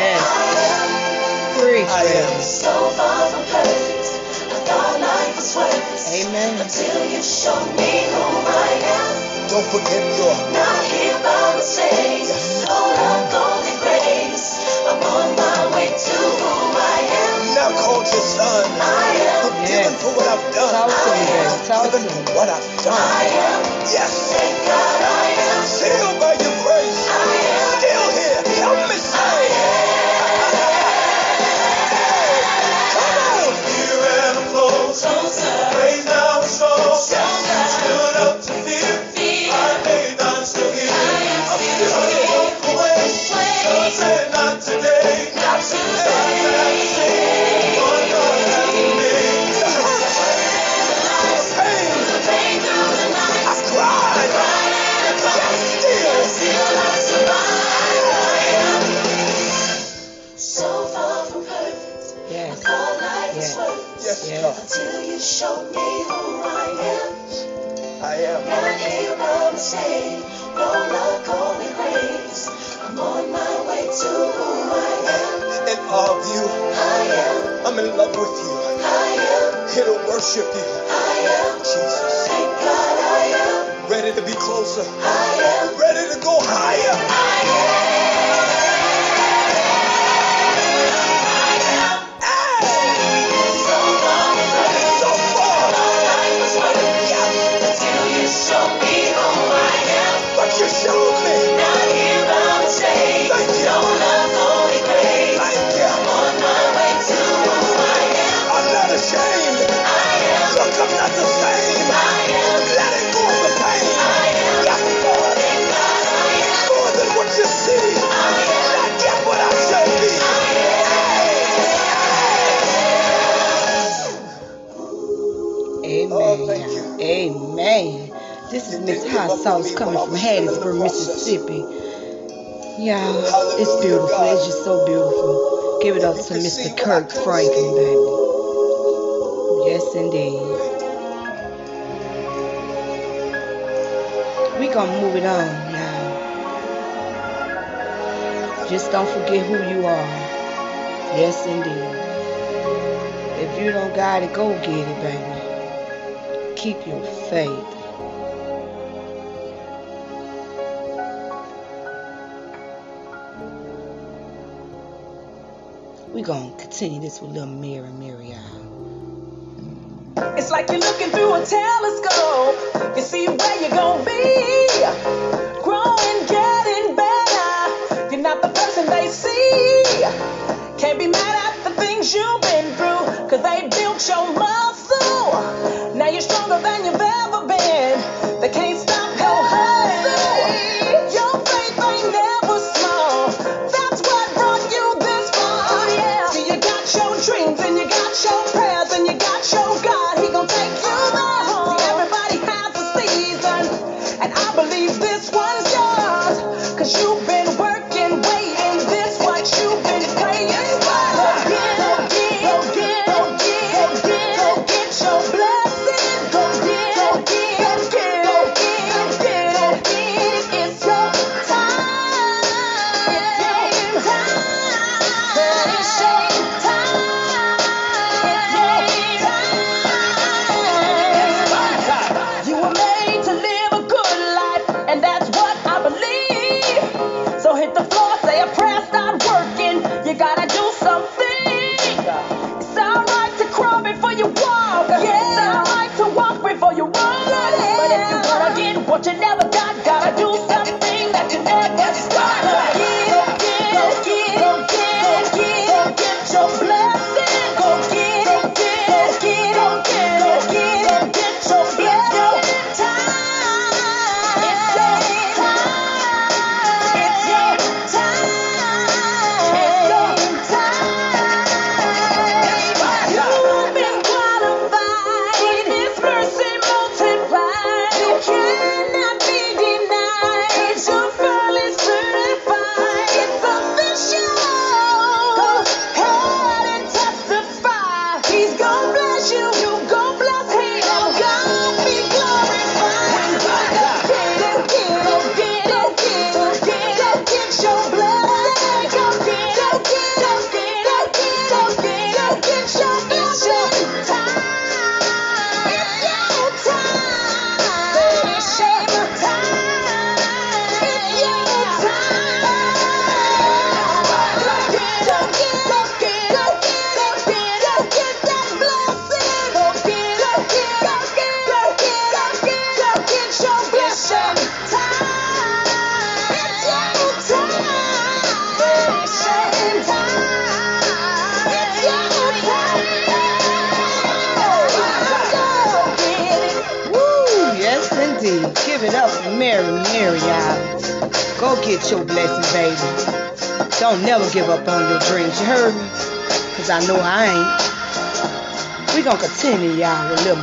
Preach. I am. So far from perfect. I thought life was worth it. Amen. Until you showed me who I am. Don't forget your. Not here by mistake. No love, only grace. I'm on my way to who I am. Now called your son. I am. Forgiven for what I've done. Talk to me, baby. Talk to me. for what I've done. I am. Yes. Thank God I am. Sealed by your grace. I am. Still here. Help me say. Come on. Here and I'm closer. Praise now is mistake. No luck, only grace. I'm on my way to who I am. In awe of you. I am. I'm in love with you. I am. Here to worship you. I am. Jesus. Thank God I am. Ready to be closer. I am. Ready to go higher. So Miss Hot Sauce coming from Hattiesburg, Mississippi. Y'all, it's beautiful. It's just so beautiful. Give it up to Mr. Kirk Franklin, baby. Yes, indeed. We gonna move it on now. Just don't forget who you are. Yes, indeed. If you don't got it, go get it, baby. Keep your faith. We gonna continue this with little Mary Mary It's like you're looking through a telescope. You see where you're gonna be. Growing, getting better. You're not the person they see. Can't be mad at the things you've been through, cause they built your muscle. Now you're stronger than you've ever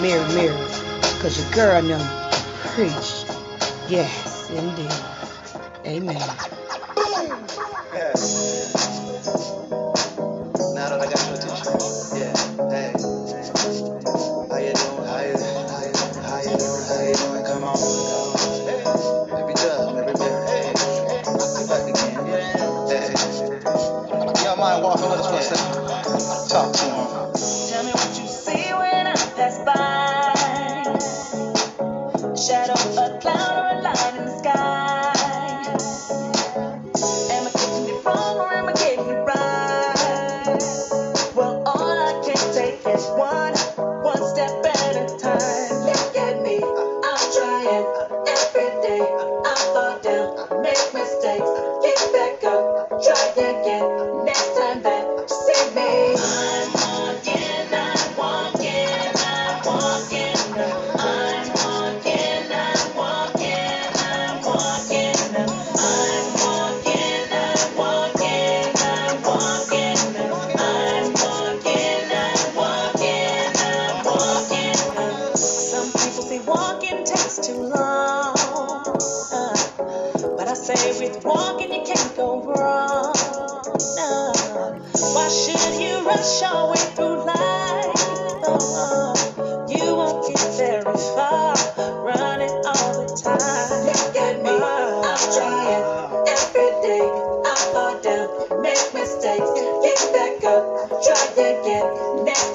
Mary, mirror, because your girl know. Preach. Yes, indeed. Amen. mistakes. Get back up, try again. Now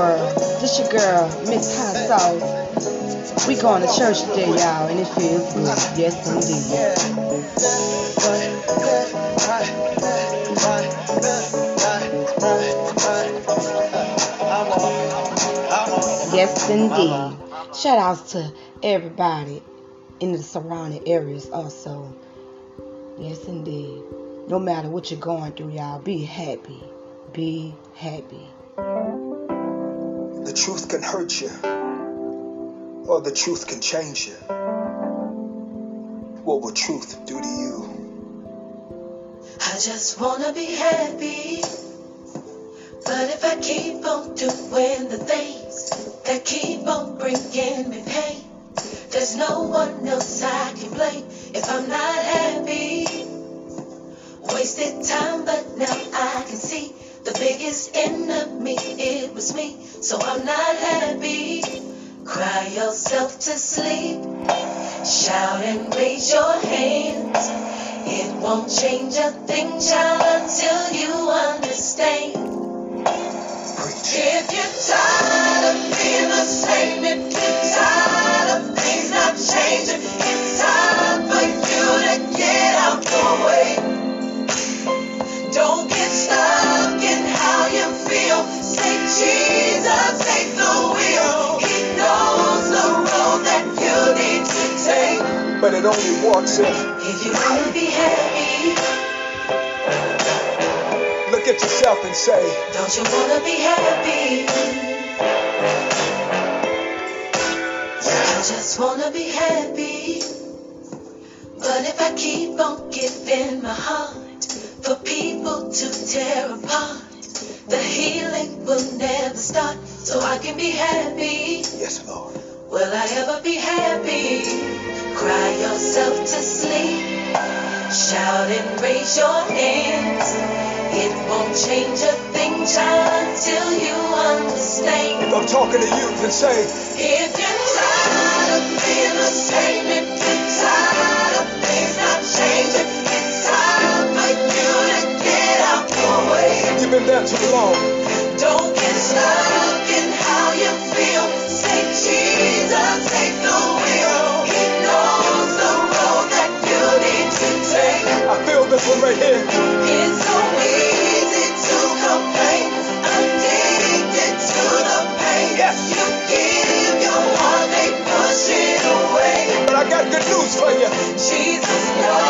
world. This your girl, Miss Hot Sauce. We going to church today, y'all, and it feels good. Yes, indeed. Yes, indeed. Shout outs to everybody in the surrounding areas also. Yes, indeed. No matter what you're going through, y'all, be happy. Be happy. The truth can hurt you, or the truth can change you. What will truth do to you? I just wanna be happy. But if I keep on doing the things that keep on bringing me pain, there's no one else I can blame if I'm not happy. Wasted time, but now I can see the biggest enemy, it was me. So I'm not happy. Cry yourself to sleep. Shout and raise your hands. It won't change a thing, child, until you understand. If you're tired of being the same, if you're tired of things not changing, it's time for you to get out the way. Don't get stuck. Jesus, take the wheel. He knows the road that you need to take. But it only works if If you wanna be happy, look at yourself and say, don't you wanna be happy? I just wanna be happy. But if I keep on giving my heart for people to tear apart, the healing will never start. So I can be happy. Yes, Lord. Will I ever be happy? Cry yourself to sleep. Shout and raise your hands. It won't change a thing, child, till you understand. If I'm talking to you, then say, If you're tired of being the same, if you're tired of things not changing, it's time for you to get out the way. you've been there too long. Don't get stuck in how you feel. Say, Jesus, take the wheel. He knows the road that you need to take. I feel this one right here. It's so easy to complain, addicted to the pain. You give your heart, they push it away. But I got good news for you. Jesus knows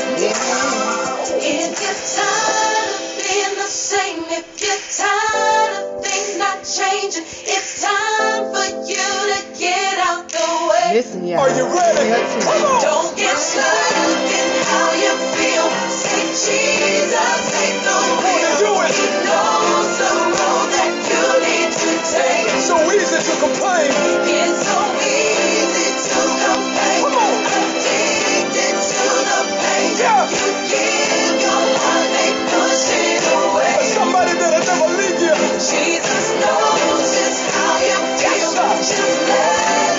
Way. Are you ready? Come on. Don't get stuck in how you feel. Say, Jesus, take the wheel. do it. He knows the road that you need to take. It's so easy to complain. It's so easy to complain. Come on. Addicted to the pain. Yeah. You give your heart, they push it away. But somebody that'll never leave you. Jesus knows just how you feel. Just let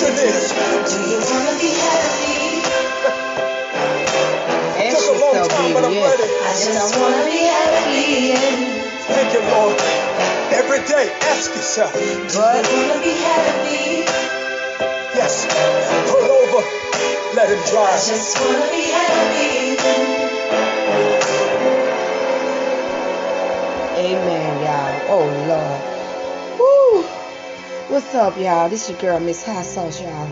the question is, Do you wanna be happy? Took a long time, but I'm yeah. ready. I just wanna be happy. Thank you, Lord. Every day, ask yourself, But Wanna be happy. yes, pull over, let him drive. I just wanna be happy. Amen, y'all. Oh Lord. Woo. What's up, y'all? This your girl, Miss Hot Sauce, y'all.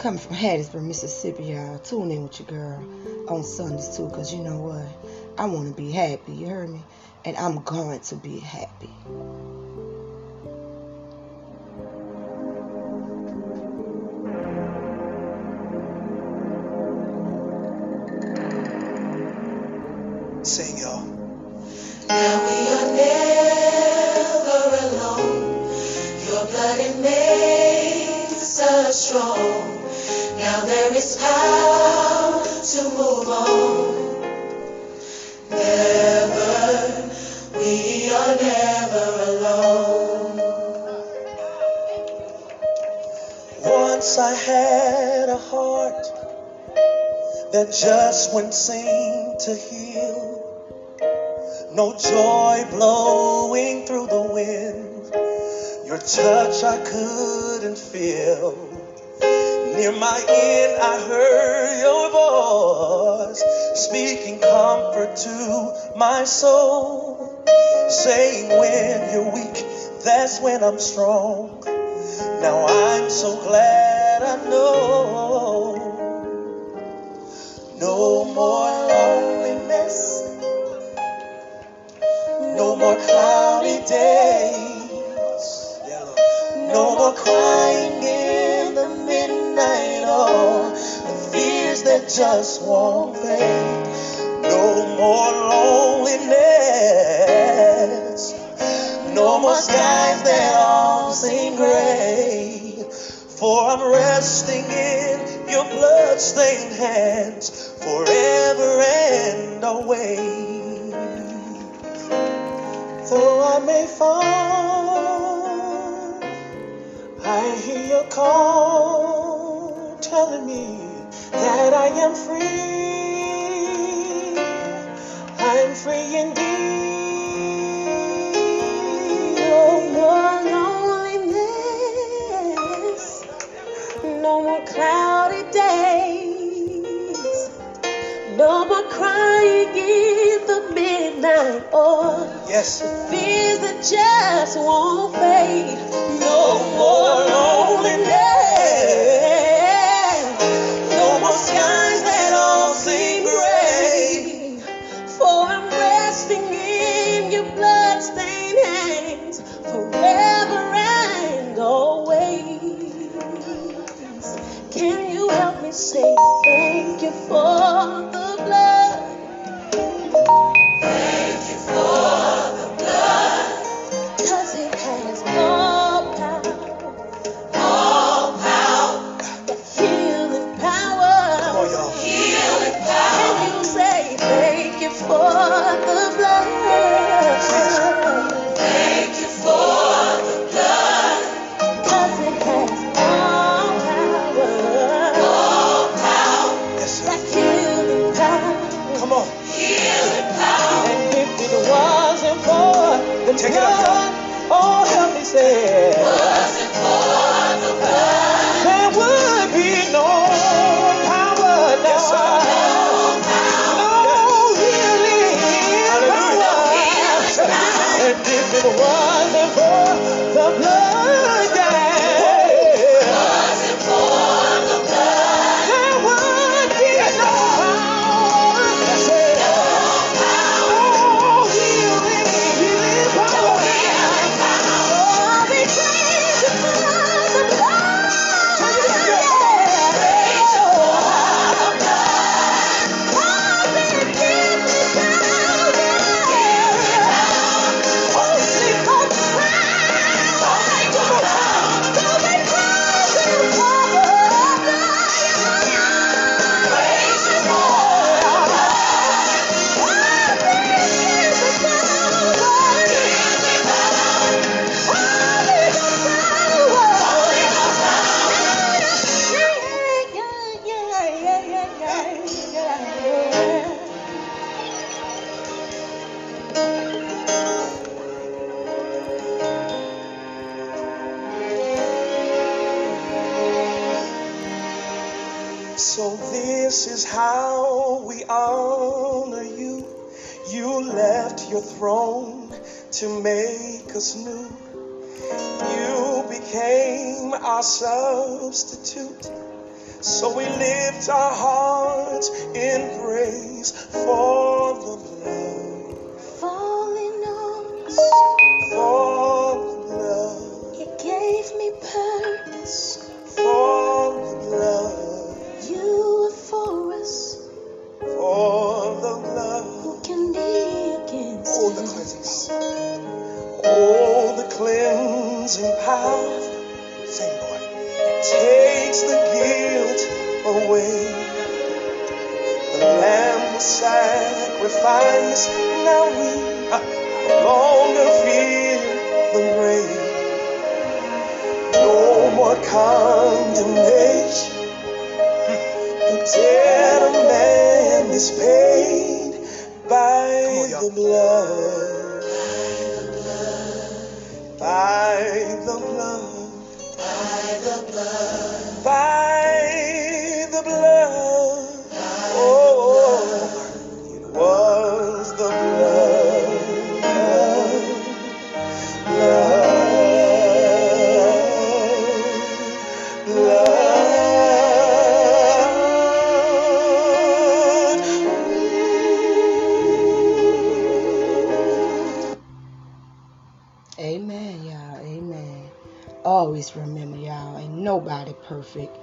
Coming from Hattiesburg, Mississippi, y'all. Tune in with your girl on Sundays too, cause you know what? I want to be happy. You heard me? And I'm going to be happy. Sing, y'all. Now we are never strong. Now there is power to move on. Never, we are never alone. Once I had a heart that just wouldn't seem to heal. No joy blowing through the wind. Your touch I couldn't feel. Near my end, I heard your voice speaking comfort to my soul, saying, When you're weak, that's when I'm strong. Now I'm so glad I know no more loneliness, no more cloudy days, no more crying just won't fade. No more loneliness. No more skies that all seem gray. For I'm resting in your bloodstained hands forever and always. Though I may fall, I hear your call telling me that I am free. I'm free indeed. Oh, no more loneliness, no more cloudy days, no more crying in the midnight oil. Yes, fears that just won't fade. No more loneliness. for. perfect.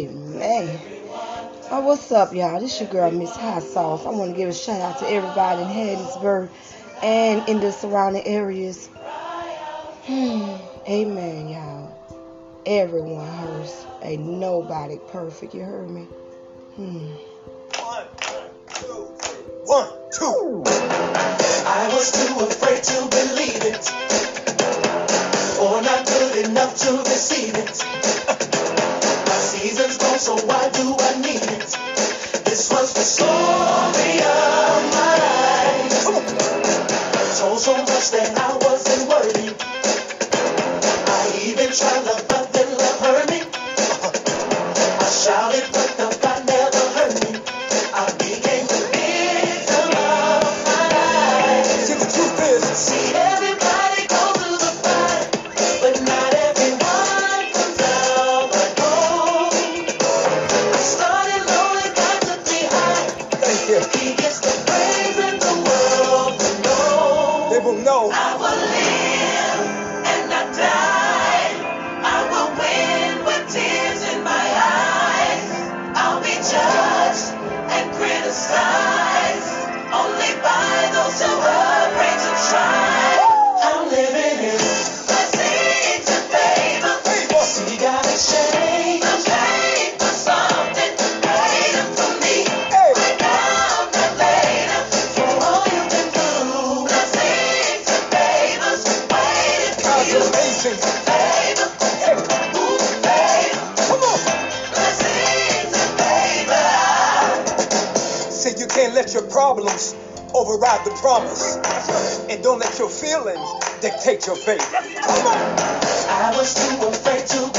Amen. Oh, what's up, y'all? This your girl, Miss Hot Sauce. I want to give a shout out to everybody in Hattiesburg and in the surrounding areas. Hmm. Amen, y'all. Everyone hurts. Ain't nobody perfect. You heard me? Hmm. two. I was too afraid to believe it, or not good enough to receive it. Reasons stone, so why do I need it? This was the story of my life. I told so much that I wasn't worthy. I even tried love, but then love hurt me. I shouted. promise. And don't let your feelings dictate your faith. I was too afraid to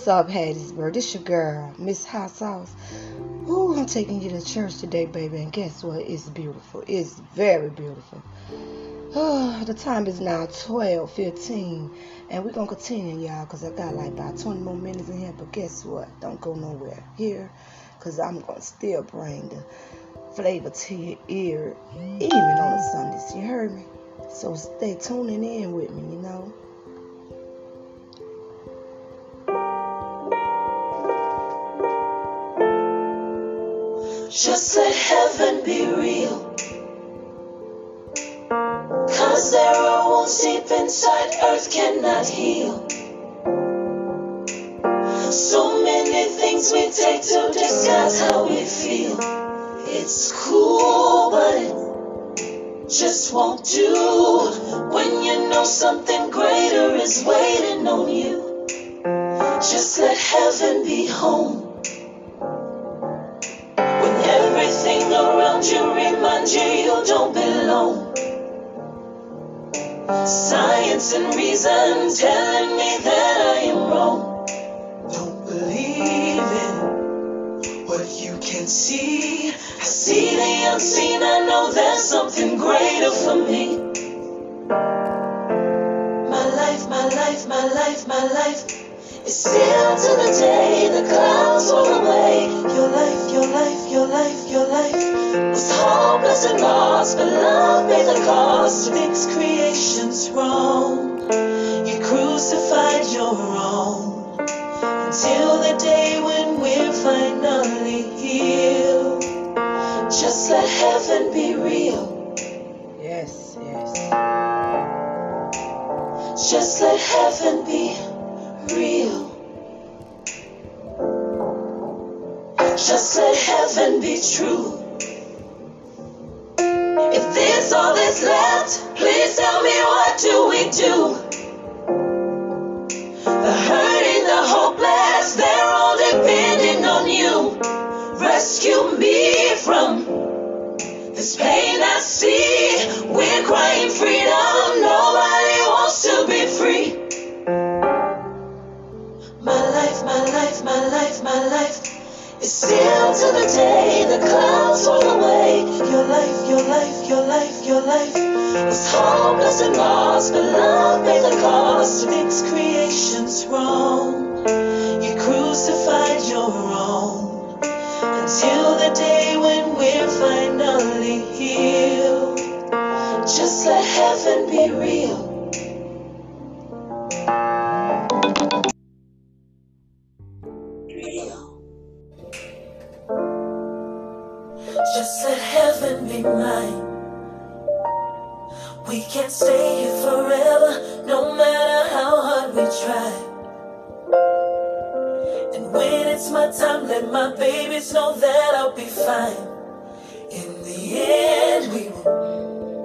What's up, Hattiesburg? This your girl, Miss Hot Sauce. Ooh, I'm taking you to church today, baby, and guess what? It's beautiful. It's very beautiful. Oh, the time is now 12:15, and we're gonna continue, y'all, cause I got like about 20 more minutes in here. But guess what? Don't go nowhere here, cause I'm gonna still bring the flavor to your ear, even on the Sundays. You heard me? So stay tuning in with me, you know. Just let heaven be real. Cause there are wounds deep inside earth cannot heal. So many things we take to disguise how we feel. It's cool, but it just won't do when you know something greater is waiting on you. Just let heaven be home. Everything around you reminds you you don't belong. Science and reason telling me that I am wrong. Don't believe in what you can see. I see the unseen. I know there's something greater for me. My life, my life, my life, my life is still to the day the clouds roll away. Your life, your life, your life, your life was hopeless and lost, but love paid the cost to fix creation's wrong. You crucified your own until the day when we're finally healed. Just let heaven be real. Yes, yes. Just let heaven be real. Just let heaven be true. If this all is left, please tell me what do we do? The hurting, the hopeless, they're all depending on you. Rescue me from this pain I see. We're crying freedom, nobody wants to be free. My life, my life, my life, my life is still to the day the clouds roll away. Your life, your life, your life, your life was hopeless and lost, but love paid the cost fix creation's wrong. You crucified your own until the day when we're finally healed. Just let heaven be real. We can't stay here forever, no matter how hard we try. And when it's my time, let my babies know that I'll be fine. In the end, we will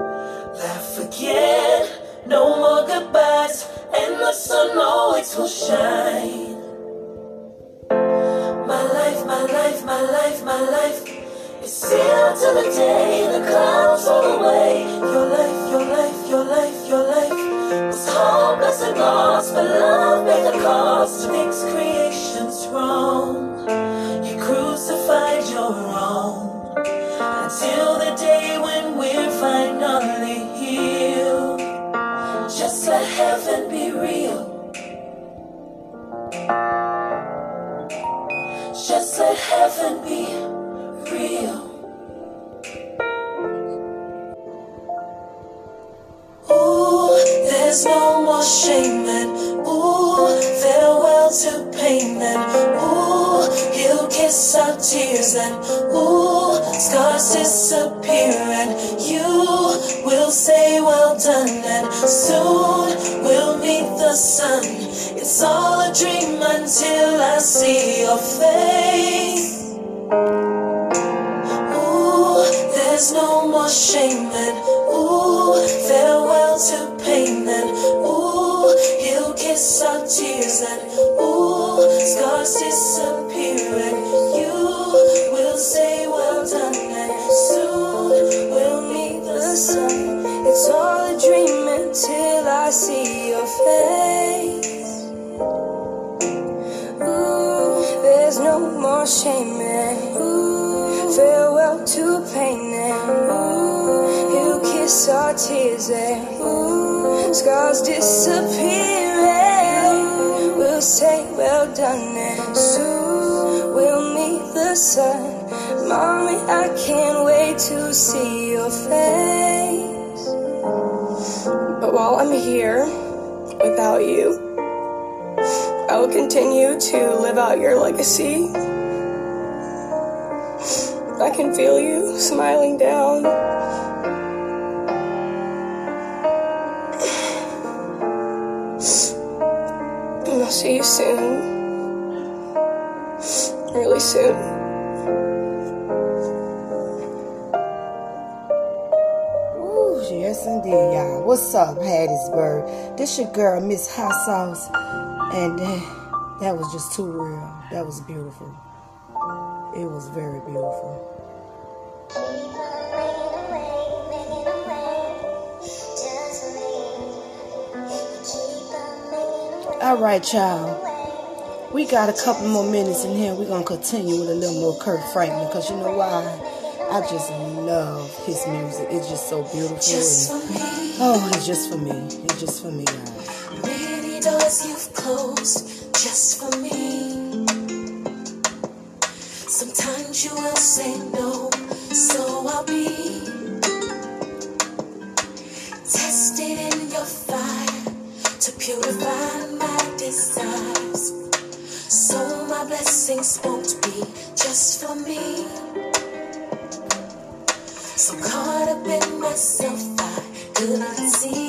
laugh again. No more goodbyes, and the sun always will shine. My life, my life, my life, my life. It's still to the day the clouds roll away. Your life, your life, your life, your life was hopeless and lost, but love paid the cost to fix creation's wrong. You crucified your own until the day when we're finally healed. Just let heaven be real. Just let heaven be until I see your face. Ooh, there's no more shame and ooh, farewell to pain and ooh, he'll kiss our tears and ooh, scars disappear and you will say well done and soon we'll meet the sun. It's all a dream until I see your face. Ooh, there's no more shame then. Farewell to pain then. You kiss our tears then. Scars disappearing. We'll say well done then. Soon we'll meet the sun. Mommy, I can't wait to see your face. But while I'm here without you, I will continue to live out your legacy. I can feel you smiling down. And I'll see you soon. Really soon. Ooh, yes indeed, y'all. What's up, Hattiesburg? This your girl, Miss Hot Sauce, and uh, that was just too real. That was beautiful. It was very beautiful. All right, y'all. We got a couple more minutes in here. We're gonna continue with a little more Kirk Franklin, cause you know why? I just love his music. It's just so beautiful. Just and- for me. oh, it's just for me. It's just for me, guys. Many doors you've closed just for me. You will say no, so I'll be tested in your fire to purify my desires. So my blessings won't be just for me. So caught up in myself, I couldn't see.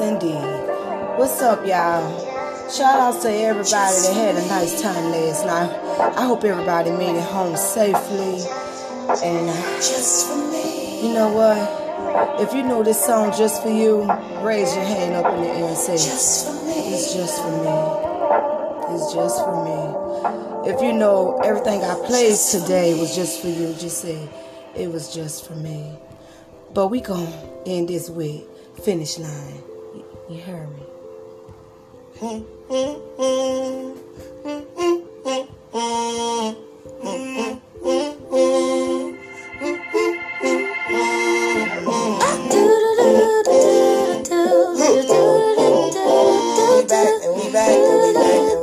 Indeed. What's up, y'all? Shout outs to everybody that had a nice time last night. I hope everybody made it home safely. And you know what? If you know this song just for you, raise your hand up in the air and say, It's just for me. It's just for me. If you know everything I played today was just for you, just say, It was just for me. But we gonna end this with finish line. You, heard me. Back and we back and we back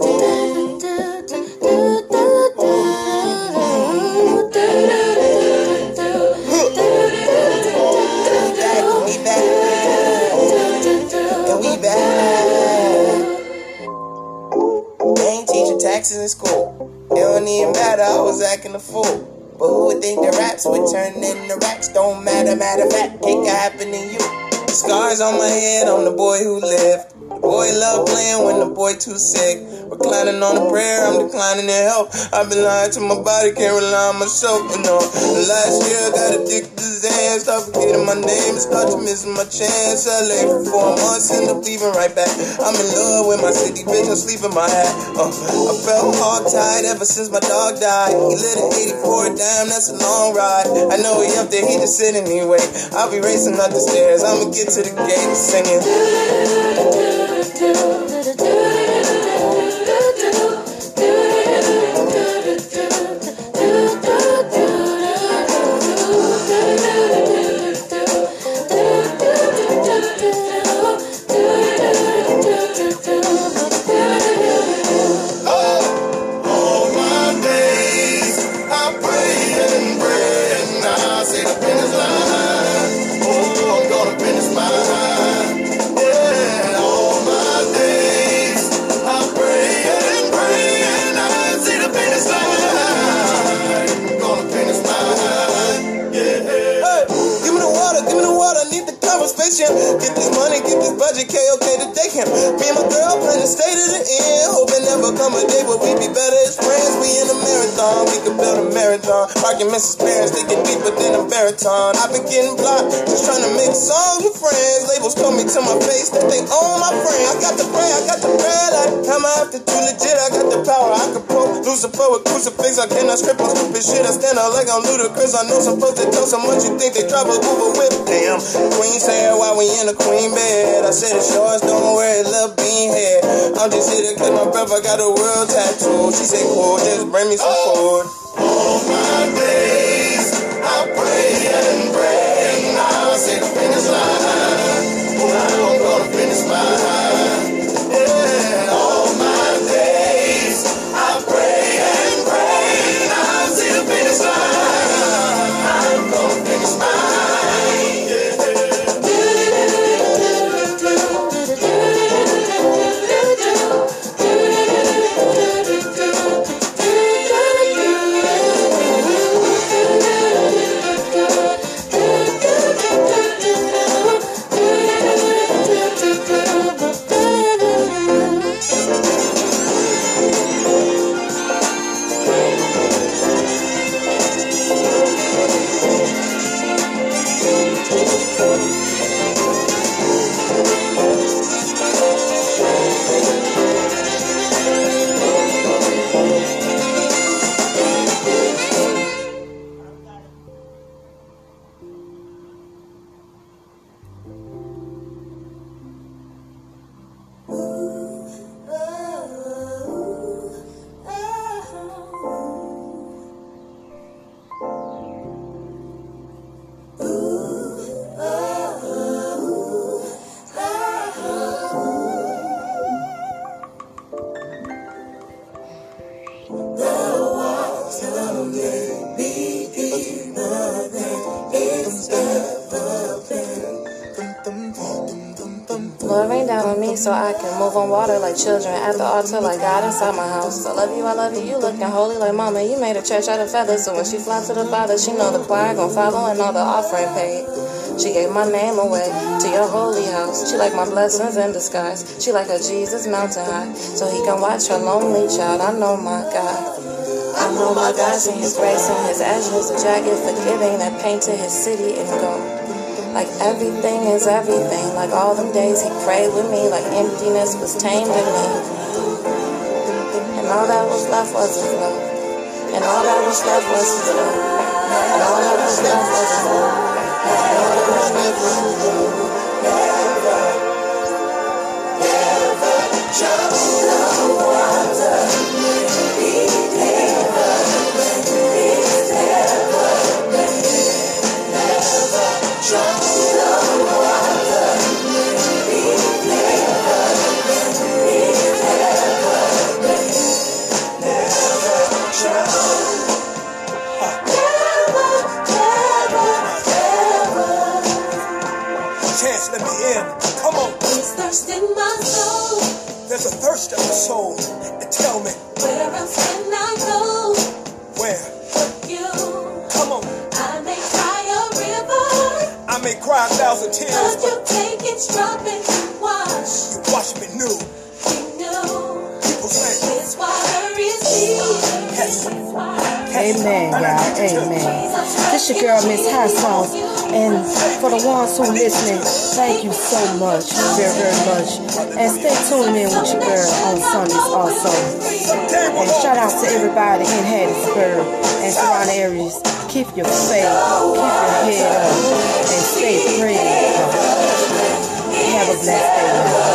in school. It don't even matter, I was acting a fool. But who would think the raps would turn into racks? Don't matter, matter fact, it can happen to you. Scars on my head, I'm the boy who lived. The boy love playing when the boy too sick. Reclining on the prayer, I'm declining in help. I've been lying to my body, can't rely on myself. You know, last year I got addicted to Xan. Start forgetting my name, start to missing my chance. I lay for four months, end up leaving right back. I'm in love with my city, bitch, I'm sleeping my hat. Uh, I felt hog tied ever since my dog died. He lit an 84, damn, that's a long ride. I know he up there, he just sitting anyway. I'll be racing up the stairs, I'ma get to the gate singing. All KOK to day him. Me and my girl stay to the end. Hoping never come a day where we be better as friends. We in a marathon, we could build a marathon. Arguments is parents, they get deeper than a baritone. I've been getting blocked, just trying to make songs with friends. Labels told me to my face that they own oh, my friend. I got the prayer, I got the prayer, like, am I after too legit? I got the power, I can pro. Lucifer with crucifix, I cannot script on stupid shit. I stand out like I'm Ludacris. I know some folks that tell so much, you think they drive a Uber whip. Damn, queen said, why we in a queen bed? I said, it's shorts don't a little bean head. I'm just here to cut my breath, I got a world tattoo. She said, cool, just bring me some oh. food. All my days, I pray and pray, and I see the finish line. Oh, I'm gonna finish mine. Children at the altar like God inside my house. I love you, I love you, you looking holy like mama. You made a church out of feathers, so when she fly to the Father, she know the choir gon' follow and all the offering paid. She gave my name away to your holy house. She like my blessings in disguise. She like a Jesus mountain high, so he can watch her lonely child. I know my God. I know my God seen his grace and his ashes, a jagged forgiving that painted his city in gold. Like everything is everything. Like all them days he prayed with me, like emptiness was tamed in me. And all that was left was his love. And all that was left was his love. And all that was left was his love. And all that was left was his love. Chance, thirst in my soul. And tell me, Where else can I go? where? You. Come on. I may cry a river, I may cry a thousand tears, but you take it, drop and Amen, y'all. Amen. This your girl, Miss Hot Sauce. And for the ones who listening, thank you so much, very, very much. And stay tuned in with your girl on Sundays also. And shout out to everybody in Hattiesburg and surrounding areas. Keep your faith, keep your head up, and stay praying. Have a blessed day.